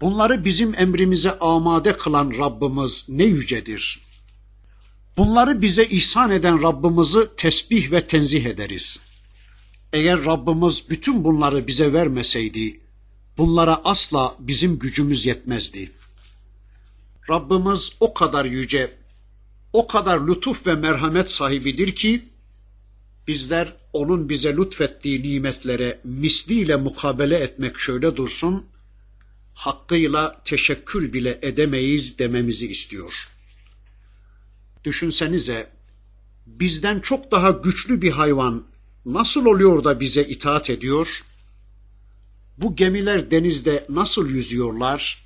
bunları bizim emrimize amade kılan Rabbimiz ne yücedir. Bunları bize ihsan eden Rabbimizi tesbih ve tenzih ederiz. Eğer Rabbimiz bütün bunları bize vermeseydi, bunlara asla bizim gücümüz yetmezdi. Rabbimiz o kadar yüce, o kadar lütuf ve merhamet sahibidir ki, bizler onun bize lütfettiği nimetlere misliyle mukabele etmek şöyle dursun, hakkıyla teşekkür bile edemeyiz dememizi istiyor. Düşünsenize, bizden çok daha güçlü bir hayvan nasıl oluyor da bize itaat ediyor? Bu gemiler denizde nasıl yüzüyorlar?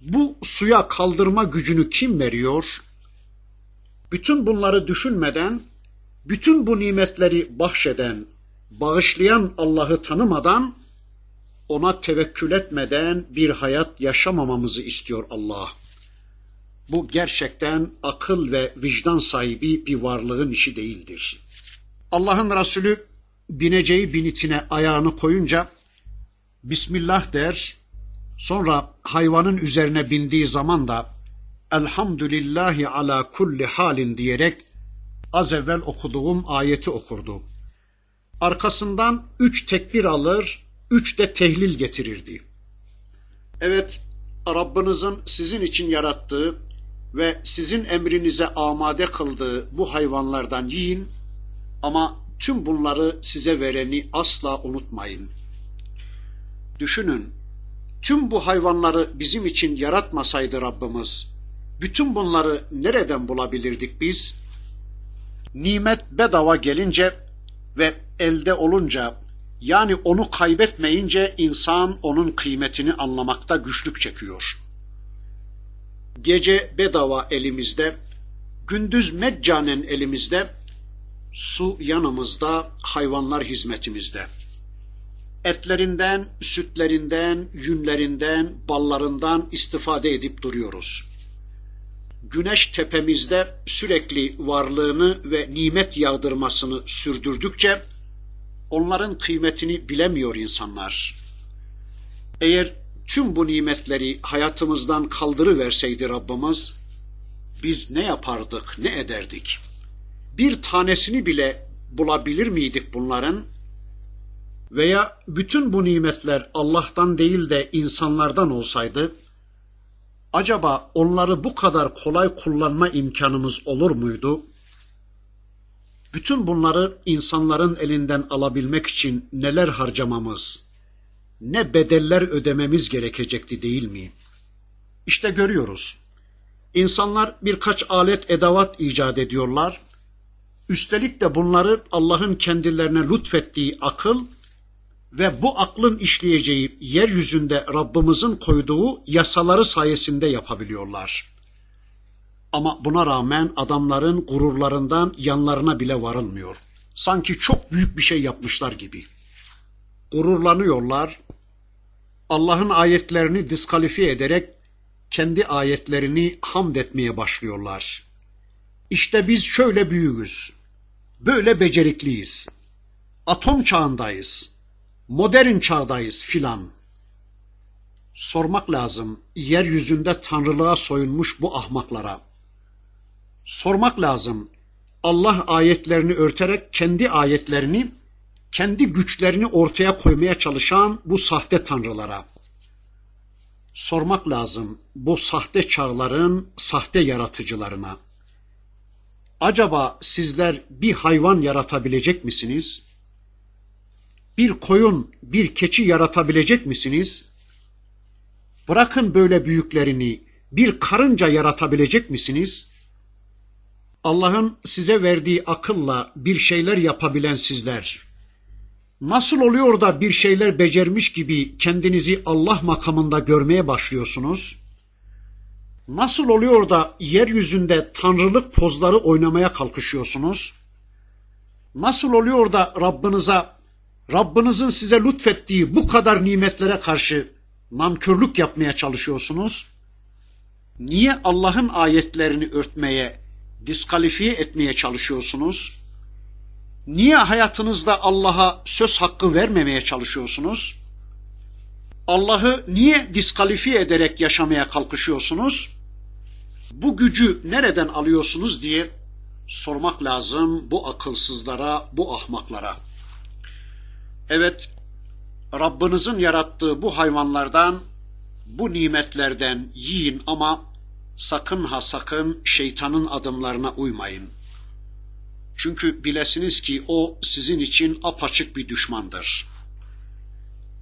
Bu suya kaldırma gücünü kim veriyor? Bütün bunları düşünmeden, bütün bu nimetleri bahşeden, bağışlayan Allah'ı tanımadan, ona tevekkül etmeden bir hayat yaşamamamızı istiyor Allah. Bu gerçekten akıl ve vicdan sahibi bir varlığın işi değildir. Allah'ın Resulü bineceği binitine ayağını koyunca Bismillah der, sonra hayvanın üzerine bindiği zaman da Elhamdülillahi ala kulli halin diyerek az evvel okuduğum ayeti okurdu. Arkasından üç tekbir alır, üç de tehlil getirirdi. Evet, Rabbinizin sizin için yarattığı ve sizin emrinize amade kıldığı bu hayvanlardan yiyin ama tüm bunları size vereni asla unutmayın. Düşünün, tüm bu hayvanları bizim için yaratmasaydı Rabbimiz, bütün bunları nereden bulabilirdik biz? Nimet bedava gelince ve elde olunca, yani onu kaybetmeyince insan onun kıymetini anlamakta güçlük çekiyor. Gece bedava elimizde, gündüz meccanen elimizde, su yanımızda, hayvanlar hizmetimizde. Etlerinden, sütlerinden, yünlerinden, ballarından istifade edip duruyoruz. Güneş tepemizde sürekli varlığını ve nimet yağdırmasını sürdürdükçe onların kıymetini bilemiyor insanlar. Eğer tüm bu nimetleri hayatımızdan kaldırıverseydi Rabbimiz, biz ne yapardık, ne ederdik? Bir tanesini bile bulabilir miydik bunların? Veya bütün bu nimetler Allah'tan değil de insanlardan olsaydı, acaba onları bu kadar kolay kullanma imkanımız olur muydu? Bütün bunları insanların elinden alabilmek için neler harcamamız, ne bedeller ödememiz gerekecekti değil mi? İşte görüyoruz. İnsanlar birkaç alet edavat icat ediyorlar. Üstelik de bunları Allah'ın kendilerine lütfettiği akıl ve bu aklın işleyeceği yeryüzünde Rabbimizin koyduğu yasaları sayesinde yapabiliyorlar. Ama buna rağmen adamların gururlarından yanlarına bile varılmıyor. Sanki çok büyük bir şey yapmışlar gibi. Gururlanıyorlar. Allah'ın ayetlerini diskalifiye ederek kendi ayetlerini hamd etmeye başlıyorlar. İşte biz şöyle büyüğüz. Böyle becerikliyiz. Atom çağındayız. Modern çağdayız filan. Sormak lazım yeryüzünde tanrılığa soyunmuş bu ahmaklara sormak lazım. Allah ayetlerini örterek kendi ayetlerini, kendi güçlerini ortaya koymaya çalışan bu sahte tanrılara. Sormak lazım bu sahte çağların sahte yaratıcılarına. Acaba sizler bir hayvan yaratabilecek misiniz? Bir koyun, bir keçi yaratabilecek misiniz? Bırakın böyle büyüklerini, bir karınca yaratabilecek misiniz? Allah'ın size verdiği akılla bir şeyler yapabilen sizler, nasıl oluyor da bir şeyler becermiş gibi kendinizi Allah makamında görmeye başlıyorsunuz? Nasıl oluyor da yeryüzünde tanrılık pozları oynamaya kalkışıyorsunuz? Nasıl oluyor da Rabbinize, Rabbinizin size lütfettiği bu kadar nimetlere karşı nankörlük yapmaya çalışıyorsunuz? Niye Allah'ın ayetlerini örtmeye, diskalifiye etmeye çalışıyorsunuz? Niye hayatınızda Allah'a söz hakkı vermemeye çalışıyorsunuz? Allah'ı niye diskalifiye ederek yaşamaya kalkışıyorsunuz? Bu gücü nereden alıyorsunuz diye sormak lazım bu akılsızlara, bu ahmaklara. Evet, Rabbinizin yarattığı bu hayvanlardan, bu nimetlerden yiyin ama sakın ha sakın şeytanın adımlarına uymayın. Çünkü bilesiniz ki o sizin için apaçık bir düşmandır.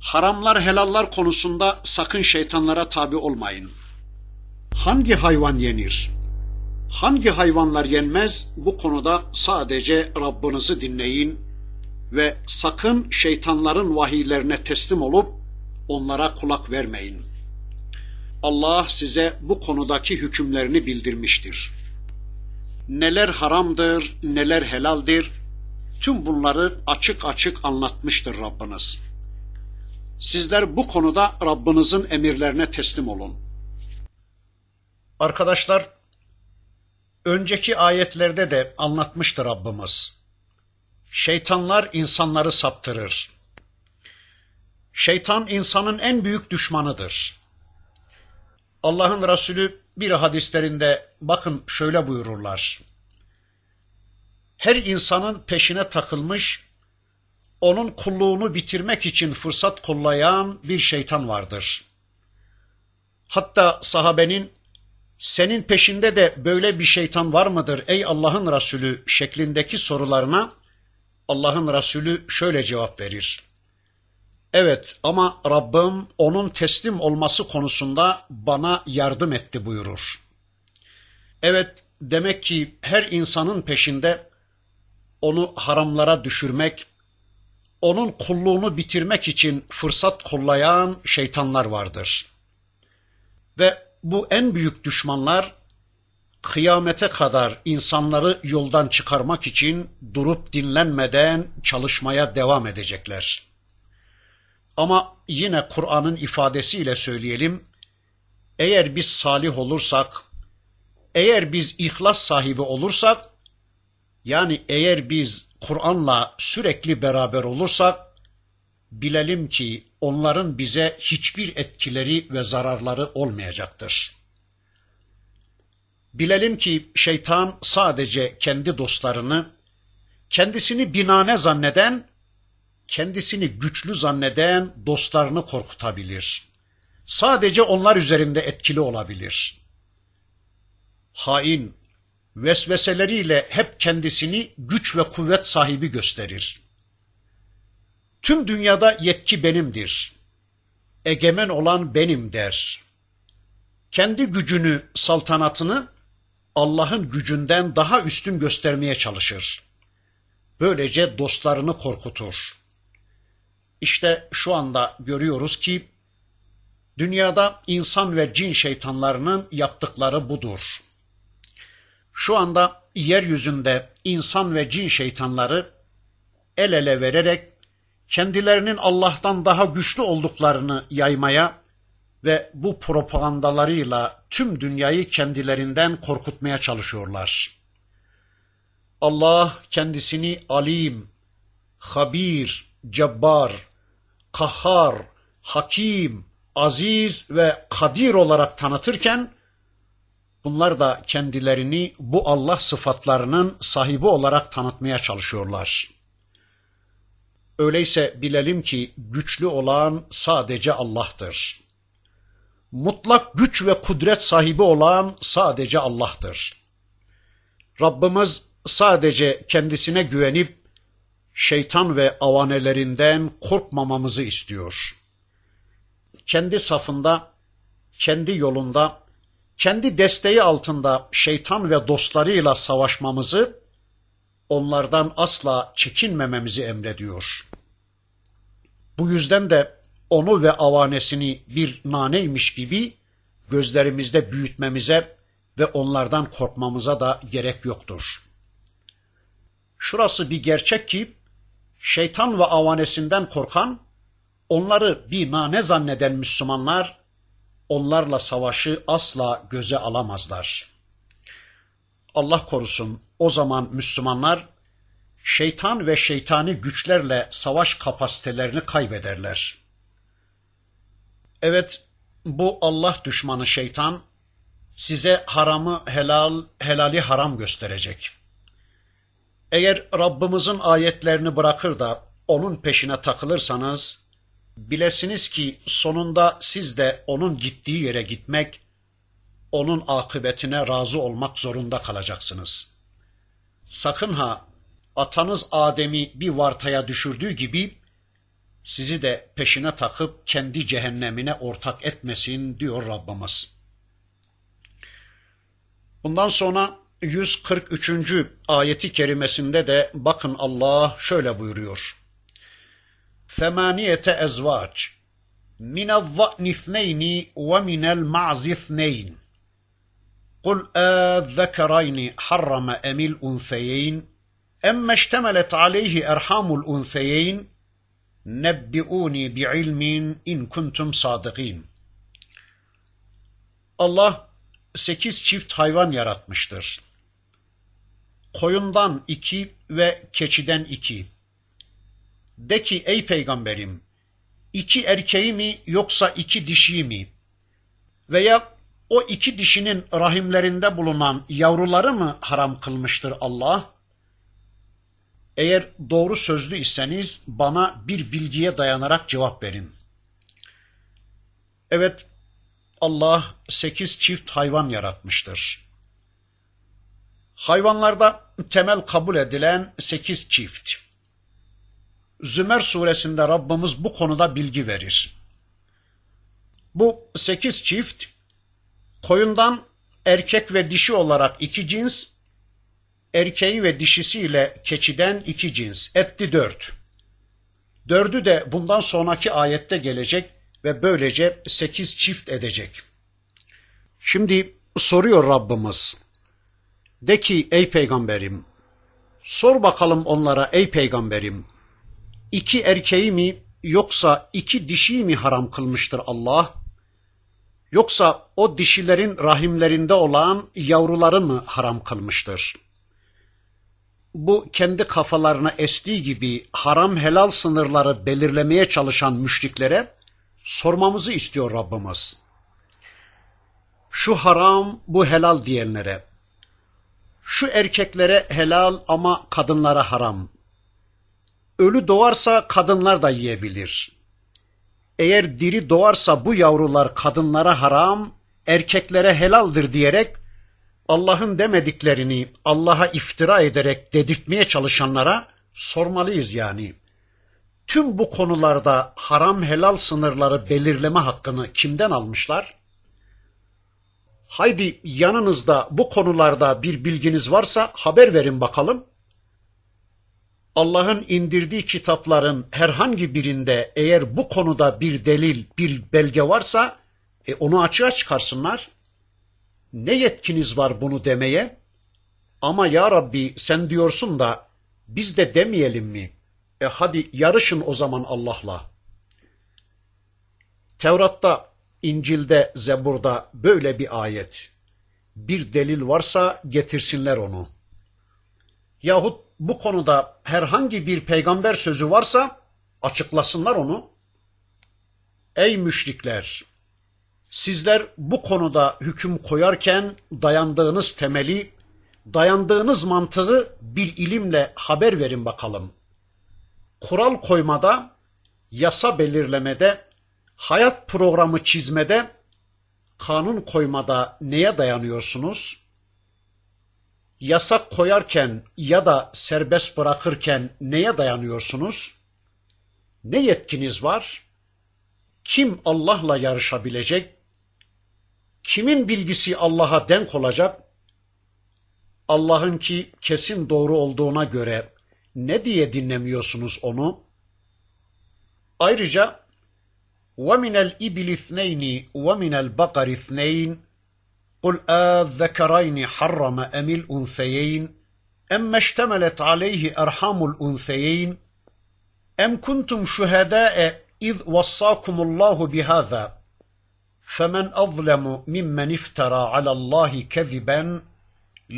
Haramlar helallar konusunda sakın şeytanlara tabi olmayın. Hangi hayvan yenir? Hangi hayvanlar yenmez? Bu konuda sadece Rabbinizi dinleyin ve sakın şeytanların vahiylerine teslim olup onlara kulak vermeyin. Allah size bu konudaki hükümlerini bildirmiştir. Neler haramdır, neler helaldir, tüm bunları açık açık anlatmıştır Rabbiniz. Sizler bu konuda Rabbinizin emirlerine teslim olun. Arkadaşlar, önceki ayetlerde de anlatmıştır Rabbimiz. Şeytanlar insanları saptırır. Şeytan insanın en büyük düşmanıdır. Allah'ın Resulü bir hadislerinde bakın şöyle buyururlar. Her insanın peşine takılmış, onun kulluğunu bitirmek için fırsat kollayan bir şeytan vardır. Hatta sahabenin senin peşinde de böyle bir şeytan var mıdır ey Allah'ın Resulü şeklindeki sorularına Allah'ın Resulü şöyle cevap verir. Evet ama Rabbim onun teslim olması konusunda bana yardım etti buyurur. Evet demek ki her insanın peşinde onu haramlara düşürmek, onun kulluğunu bitirmek için fırsat kollayan şeytanlar vardır. Ve bu en büyük düşmanlar kıyamete kadar insanları yoldan çıkarmak için durup dinlenmeden çalışmaya devam edecekler. Ama yine Kur'an'ın ifadesiyle söyleyelim, eğer biz salih olursak, eğer biz ihlas sahibi olursak, yani eğer biz Kur'an'la sürekli beraber olursak, bilelim ki onların bize hiçbir etkileri ve zararları olmayacaktır. Bilelim ki şeytan sadece kendi dostlarını, kendisini binane zanneden, kendisini güçlü zanneden dostlarını korkutabilir. Sadece onlar üzerinde etkili olabilir. Hain, vesveseleriyle hep kendisini güç ve kuvvet sahibi gösterir. Tüm dünyada yetki benimdir. Egemen olan benim der. Kendi gücünü, saltanatını Allah'ın gücünden daha üstün göstermeye çalışır. Böylece dostlarını korkutur. İşte şu anda görüyoruz ki dünyada insan ve cin şeytanlarının yaptıkları budur. Şu anda yeryüzünde insan ve cin şeytanları el ele vererek kendilerinin Allah'tan daha güçlü olduklarını yaymaya ve bu propagandalarıyla tüm dünyayı kendilerinden korkutmaya çalışıyorlar. Allah kendisini alim, habir, cebbar, kahhar, hakim, aziz ve kadir olarak tanıtırken bunlar da kendilerini bu Allah sıfatlarının sahibi olarak tanıtmaya çalışıyorlar. Öyleyse bilelim ki güçlü olan sadece Allah'tır mutlak güç ve kudret sahibi olan sadece Allah'tır. Rabbimiz sadece kendisine güvenip şeytan ve avanelerinden korkmamamızı istiyor. Kendi safında, kendi yolunda, kendi desteği altında şeytan ve dostlarıyla savaşmamızı, onlardan asla çekinmememizi emrediyor. Bu yüzden de onu ve avanesini bir naneymiş gibi gözlerimizde büyütmemize ve onlardan korkmamıza da gerek yoktur. Şurası bir gerçek ki şeytan ve avanesinden korkan, onları bir nane zanneden Müslümanlar onlarla savaşı asla göze alamazlar. Allah korusun o zaman Müslümanlar şeytan ve şeytani güçlerle savaş kapasitelerini kaybederler. Evet, bu Allah düşmanı şeytan size haramı helal, helali haram gösterecek. Eğer Rabbimizin ayetlerini bırakır da onun peşine takılırsanız, bilesiniz ki sonunda siz de onun gittiği yere gitmek, onun akıbetine razı olmak zorunda kalacaksınız. Sakın ha, atanız Adem'i bir vartaya düşürdüğü gibi, sizi de peşine takıp kendi cehennemine ortak etmesin diyor Rabbimiz. Bundan sonra 143. ayeti kerimesinde de bakın Allah şöyle buyuruyor. ثمانية أزواج من الضأن اثنين ومن المعز اثنين قل آذكرين حرم أم الأنثيين أما اشتملت عليه أرحام الأنثيين nebbi'uni bi'ilmin in kuntum sadıkin. Allah sekiz çift hayvan yaratmıştır. Koyundan iki ve keçiden iki. De ki ey peygamberim, iki erkeği mi yoksa iki dişiyi mi? Veya o iki dişinin rahimlerinde bulunan yavruları mı haram kılmıştır Allah? Eğer doğru sözlü iseniz bana bir bilgiye dayanarak cevap verin. Evet, Allah sekiz çift hayvan yaratmıştır. Hayvanlarda temel kabul edilen sekiz çift. Zümer suresinde Rabbimiz bu konuda bilgi verir. Bu sekiz çift, koyundan erkek ve dişi olarak iki cins, erkeği ve dişisiyle keçiden iki cins, etti dört. Dördü de bundan sonraki ayette gelecek ve böylece sekiz çift edecek. Şimdi soruyor Rabbimiz. De ki ey peygamberim, sor bakalım onlara ey peygamberim, iki erkeği mi yoksa iki dişiyi mi haram kılmıştır Allah? Yoksa o dişilerin rahimlerinde olan yavruları mı haram kılmıştır? Bu kendi kafalarına estiği gibi haram helal sınırları belirlemeye çalışan müşriklere sormamızı istiyor Rabbimiz. Şu haram, bu helal diyenlere, şu erkeklere helal ama kadınlara haram. Ölü doğarsa kadınlar da yiyebilir. Eğer diri doğarsa bu yavrular kadınlara haram, erkeklere helaldir diyerek Allah'ın demediklerini Allah'a iftira ederek dedirtmeye çalışanlara sormalıyız yani. Tüm bu konularda haram helal sınırları belirleme hakkını kimden almışlar? Haydi yanınızda bu konularda bir bilginiz varsa haber verin bakalım. Allah'ın indirdiği kitapların herhangi birinde eğer bu konuda bir delil, bir belge varsa e, onu açığa çıkarsınlar. Ne yetkiniz var bunu demeye? Ama ya Rabbi sen diyorsun da biz de demeyelim mi? E hadi yarışın o zaman Allah'la. Tevrat'ta, İncil'de, Zebur'da böyle bir ayet. Bir delil varsa getirsinler onu. Yahut bu konuda herhangi bir peygamber sözü varsa açıklasınlar onu. Ey müşrikler! Sizler bu konuda hüküm koyarken dayandığınız temeli, dayandığınız mantığı bir ilimle haber verin bakalım. Kural koymada, yasa belirlemede, hayat programı çizmede, kanun koymada neye dayanıyorsunuz? Yasak koyarken ya da serbest bırakırken neye dayanıyorsunuz? Ne yetkiniz var? Kim Allah'la yarışabilecek? Kimin bilgisi Allah'a denk olacak? Allah'ın ki kesin doğru olduğuna göre ne diye dinlemiyorsunuz onu? Ayrıca وَمِنَ الْإِبِلِ اثْنَيْنِ وَمِنَ الْبَقَرِ اثْنَيْنِ قُلْ آذَّكَرَيْنِ حَرَّمَ أَمِ الْأُنْثَيَيْنِ أَمَّا اشْتَمَلَتْ عَلَيْهِ أَرْحَامُ الْأُنْثَيَيْنِ أَمْ كُنْتُمْ شُهَدَاءَ إِذْ وَصَّاكُمُ اللَّهُ بِهَذَا فَمَنْ أَظْلَمُ مِمَّنِ افْتَرَى عَلَى اللَّهِ كَذِبًا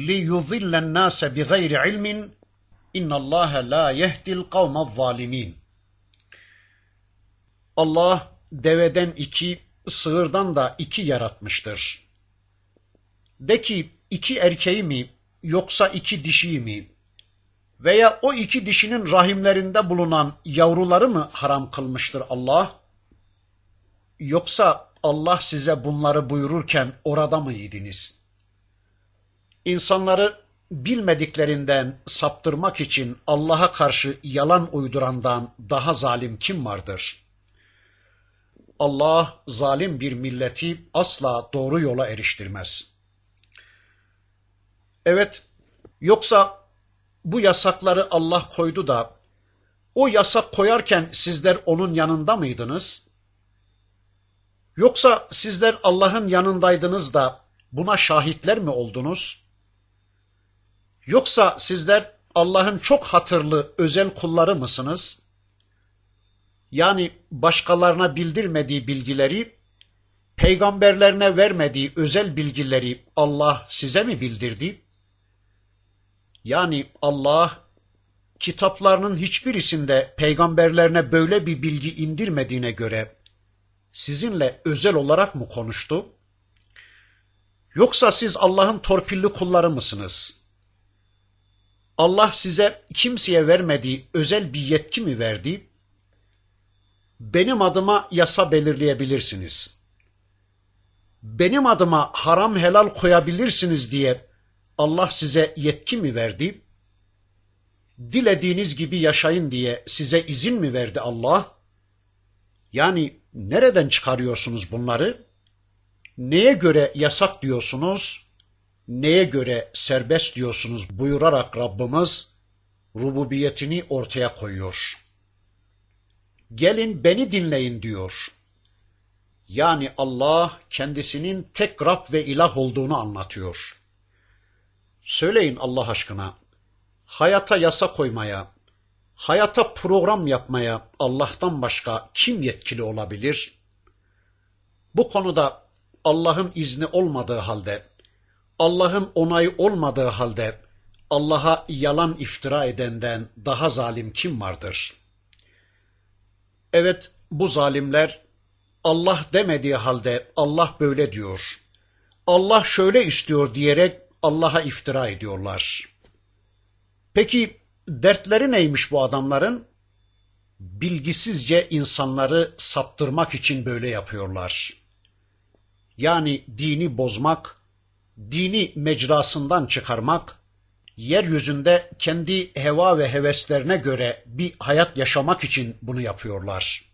لِيُضِلَّ النَّاسَ بِغَيْرِ عِلْمٍ İnna Allah la yehdil kavmez zalimin. Allah deveden iki, sığırdan da iki yaratmıştır. De ki iki erkeği mi yoksa iki dişiyi mi? Veya o iki dişinin rahimlerinde bulunan yavruları mı haram kılmıştır Allah? Yoksa Allah size bunları buyururken orada mıydınız? İnsanları bilmediklerinden saptırmak için Allah'a karşı yalan uydurandan daha zalim kim vardır? Allah zalim bir milleti asla doğru yola eriştirmez. Evet, yoksa bu yasakları Allah koydu da o yasak koyarken sizler onun yanında mıydınız? Yoksa sizler Allah'ın yanındaydınız da buna şahitler mi oldunuz? Yoksa sizler Allah'ın çok hatırlı özel kulları mısınız? Yani başkalarına bildirmediği bilgileri, peygamberlerine vermediği özel bilgileri Allah size mi bildirdi? Yani Allah kitaplarının hiçbirisinde peygamberlerine böyle bir bilgi indirmediğine göre sizinle özel olarak mı konuştu? Yoksa siz Allah'ın torpilli kulları mısınız? Allah size kimseye vermediği özel bir yetki mi verdi? Benim adıma yasa belirleyebilirsiniz. Benim adıma haram helal koyabilirsiniz diye Allah size yetki mi verdi? Dilediğiniz gibi yaşayın diye size izin mi verdi Allah? Yani nereden çıkarıyorsunuz bunları? Neye göre yasak diyorsunuz? Neye göre serbest diyorsunuz buyurarak Rabbimiz rububiyetini ortaya koyuyor. Gelin beni dinleyin diyor. Yani Allah kendisinin tek Rab ve ilah olduğunu anlatıyor. Söyleyin Allah aşkına, hayata yasa koymaya, hayata program yapmaya Allah'tan başka kim yetkili olabilir? Bu konuda Allah'ın izni olmadığı halde, Allah'ın onayı olmadığı halde Allah'a yalan iftira edenden daha zalim kim vardır? Evet, bu zalimler Allah demediği halde Allah böyle diyor. Allah şöyle istiyor diyerek Allah'a iftira ediyorlar. Peki dertleri neymiş bu adamların? Bilgisizce insanları saptırmak için böyle yapıyorlar. Yani dini bozmak, dini mecrasından çıkarmak, yeryüzünde kendi heva ve heveslerine göre bir hayat yaşamak için bunu yapıyorlar.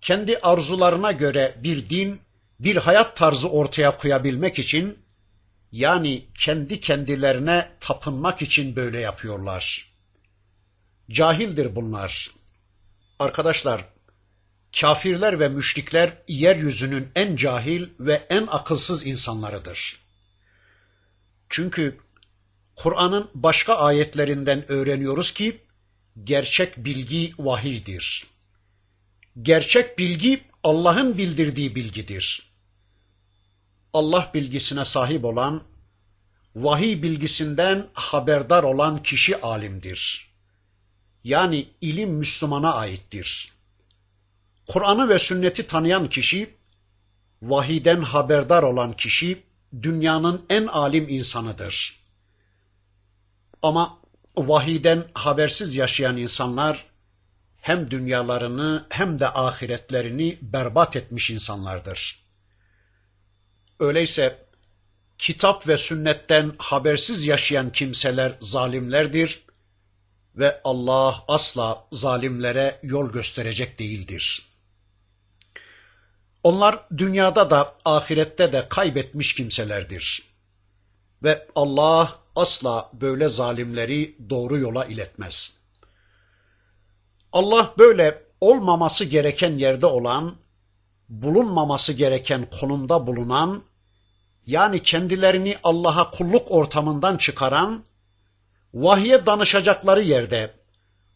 Kendi arzularına göre bir din, bir hayat tarzı ortaya koyabilmek için yani kendi kendilerine tapınmak için böyle yapıyorlar. Cahildir bunlar. Arkadaşlar, kafirler ve müşrikler yeryüzünün en cahil ve en akılsız insanlarıdır. Çünkü Kur'an'ın başka ayetlerinden öğreniyoruz ki gerçek bilgi vahiydir. Gerçek bilgi Allah'ın bildirdiği bilgidir. Allah bilgisine sahip olan, vahiy bilgisinden haberdar olan kişi alimdir. Yani ilim Müslümana aittir. Kur'an'ı ve sünneti tanıyan kişi, vahiden haberdar olan kişi, dünyanın en alim insanıdır. Ama vahiden habersiz yaşayan insanlar, hem dünyalarını hem de ahiretlerini berbat etmiş insanlardır. Öyleyse kitap ve sünnetten habersiz yaşayan kimseler zalimlerdir ve Allah asla zalimlere yol gösterecek değildir. Onlar dünyada da ahirette de kaybetmiş kimselerdir. Ve Allah asla böyle zalimleri doğru yola iletmez. Allah böyle olmaması gereken yerde olan bulunmaması gereken konumda bulunan, yani kendilerini Allah'a kulluk ortamından çıkaran, vahye danışacakları yerde,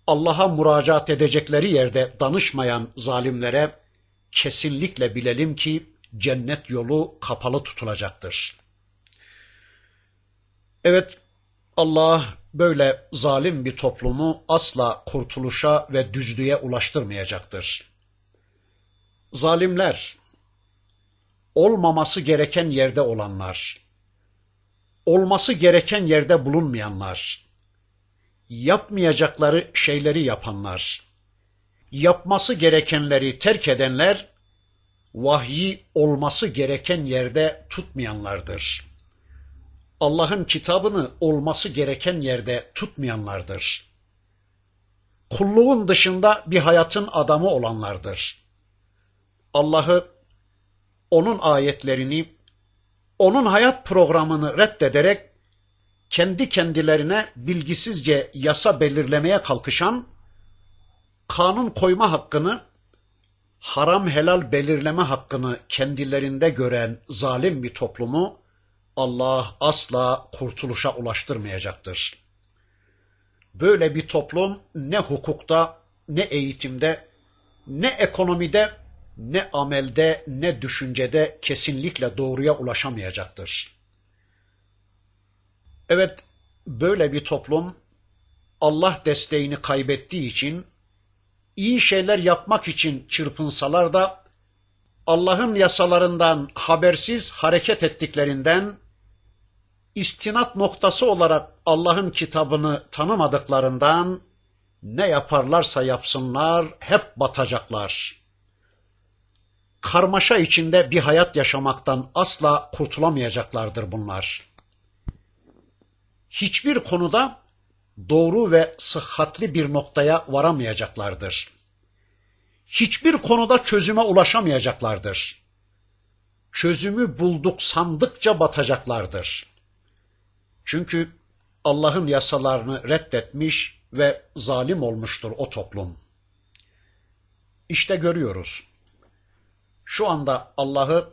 Allah'a müracaat edecekleri yerde danışmayan zalimlere kesinlikle bilelim ki cennet yolu kapalı tutulacaktır. Evet, Allah böyle zalim bir toplumu asla kurtuluşa ve düzlüğe ulaştırmayacaktır zalimler, olmaması gereken yerde olanlar, olması gereken yerde bulunmayanlar, yapmayacakları şeyleri yapanlar, yapması gerekenleri terk edenler, vahyi olması gereken yerde tutmayanlardır. Allah'ın kitabını olması gereken yerde tutmayanlardır. Kulluğun dışında bir hayatın adamı olanlardır. Allah'ı, onun ayetlerini, onun hayat programını reddederek kendi kendilerine bilgisizce yasa belirlemeye kalkışan, kanun koyma hakkını, haram helal belirleme hakkını kendilerinde gören zalim bir toplumu Allah asla kurtuluşa ulaştırmayacaktır. Böyle bir toplum ne hukukta, ne eğitimde, ne ekonomide, ne amelde, ne düşüncede kesinlikle doğruya ulaşamayacaktır. Evet, böyle bir toplum Allah desteğini kaybettiği için iyi şeyler yapmak için çırpınsalar da Allah'ın yasalarından habersiz hareket ettiklerinden istinat noktası olarak Allah'ın kitabını tanımadıklarından ne yaparlarsa yapsınlar hep batacaklar. Karmaşa içinde bir hayat yaşamaktan asla kurtulamayacaklardır bunlar. Hiçbir konuda doğru ve sıhhatli bir noktaya varamayacaklardır. Hiçbir konuda çözüme ulaşamayacaklardır. Çözümü bulduk sandıkça batacaklardır. Çünkü Allah'ın yasalarını reddetmiş ve zalim olmuştur o toplum. İşte görüyoruz. Şu anda Allah'ı,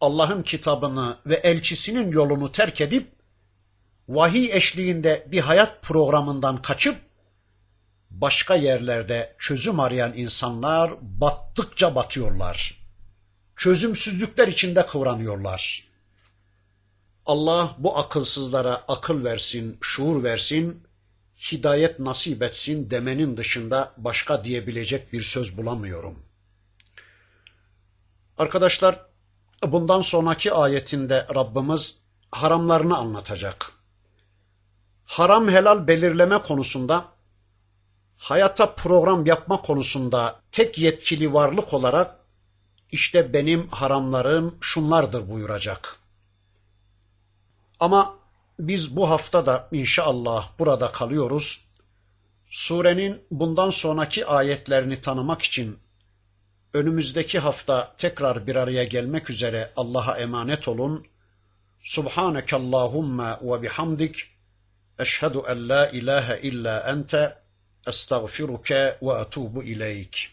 Allah'ın kitabını ve elçisinin yolunu terk edip vahiy eşliğinde bir hayat programından kaçıp başka yerlerde çözüm arayan insanlar battıkça batıyorlar. Çözümsüzlükler içinde kıvranıyorlar. Allah bu akılsızlara akıl versin, şuur versin, hidayet nasip etsin demenin dışında başka diyebilecek bir söz bulamıyorum. Arkadaşlar, bundan sonraki ayetinde Rabbimiz haramlarını anlatacak. Haram helal belirleme konusunda, hayata program yapma konusunda tek yetkili varlık olarak işte benim haramlarım şunlardır buyuracak. Ama biz bu hafta da inşallah burada kalıyoruz. Surenin bundan sonraki ayetlerini tanımak için önümüzdeki hafta tekrar bir araya gelmek üzere Allah'a emanet olun. Subhaneke Allahumma ve bihamdik. Eşhedü en la ilahe illa ente. Estağfiruke ve etubu ileyk.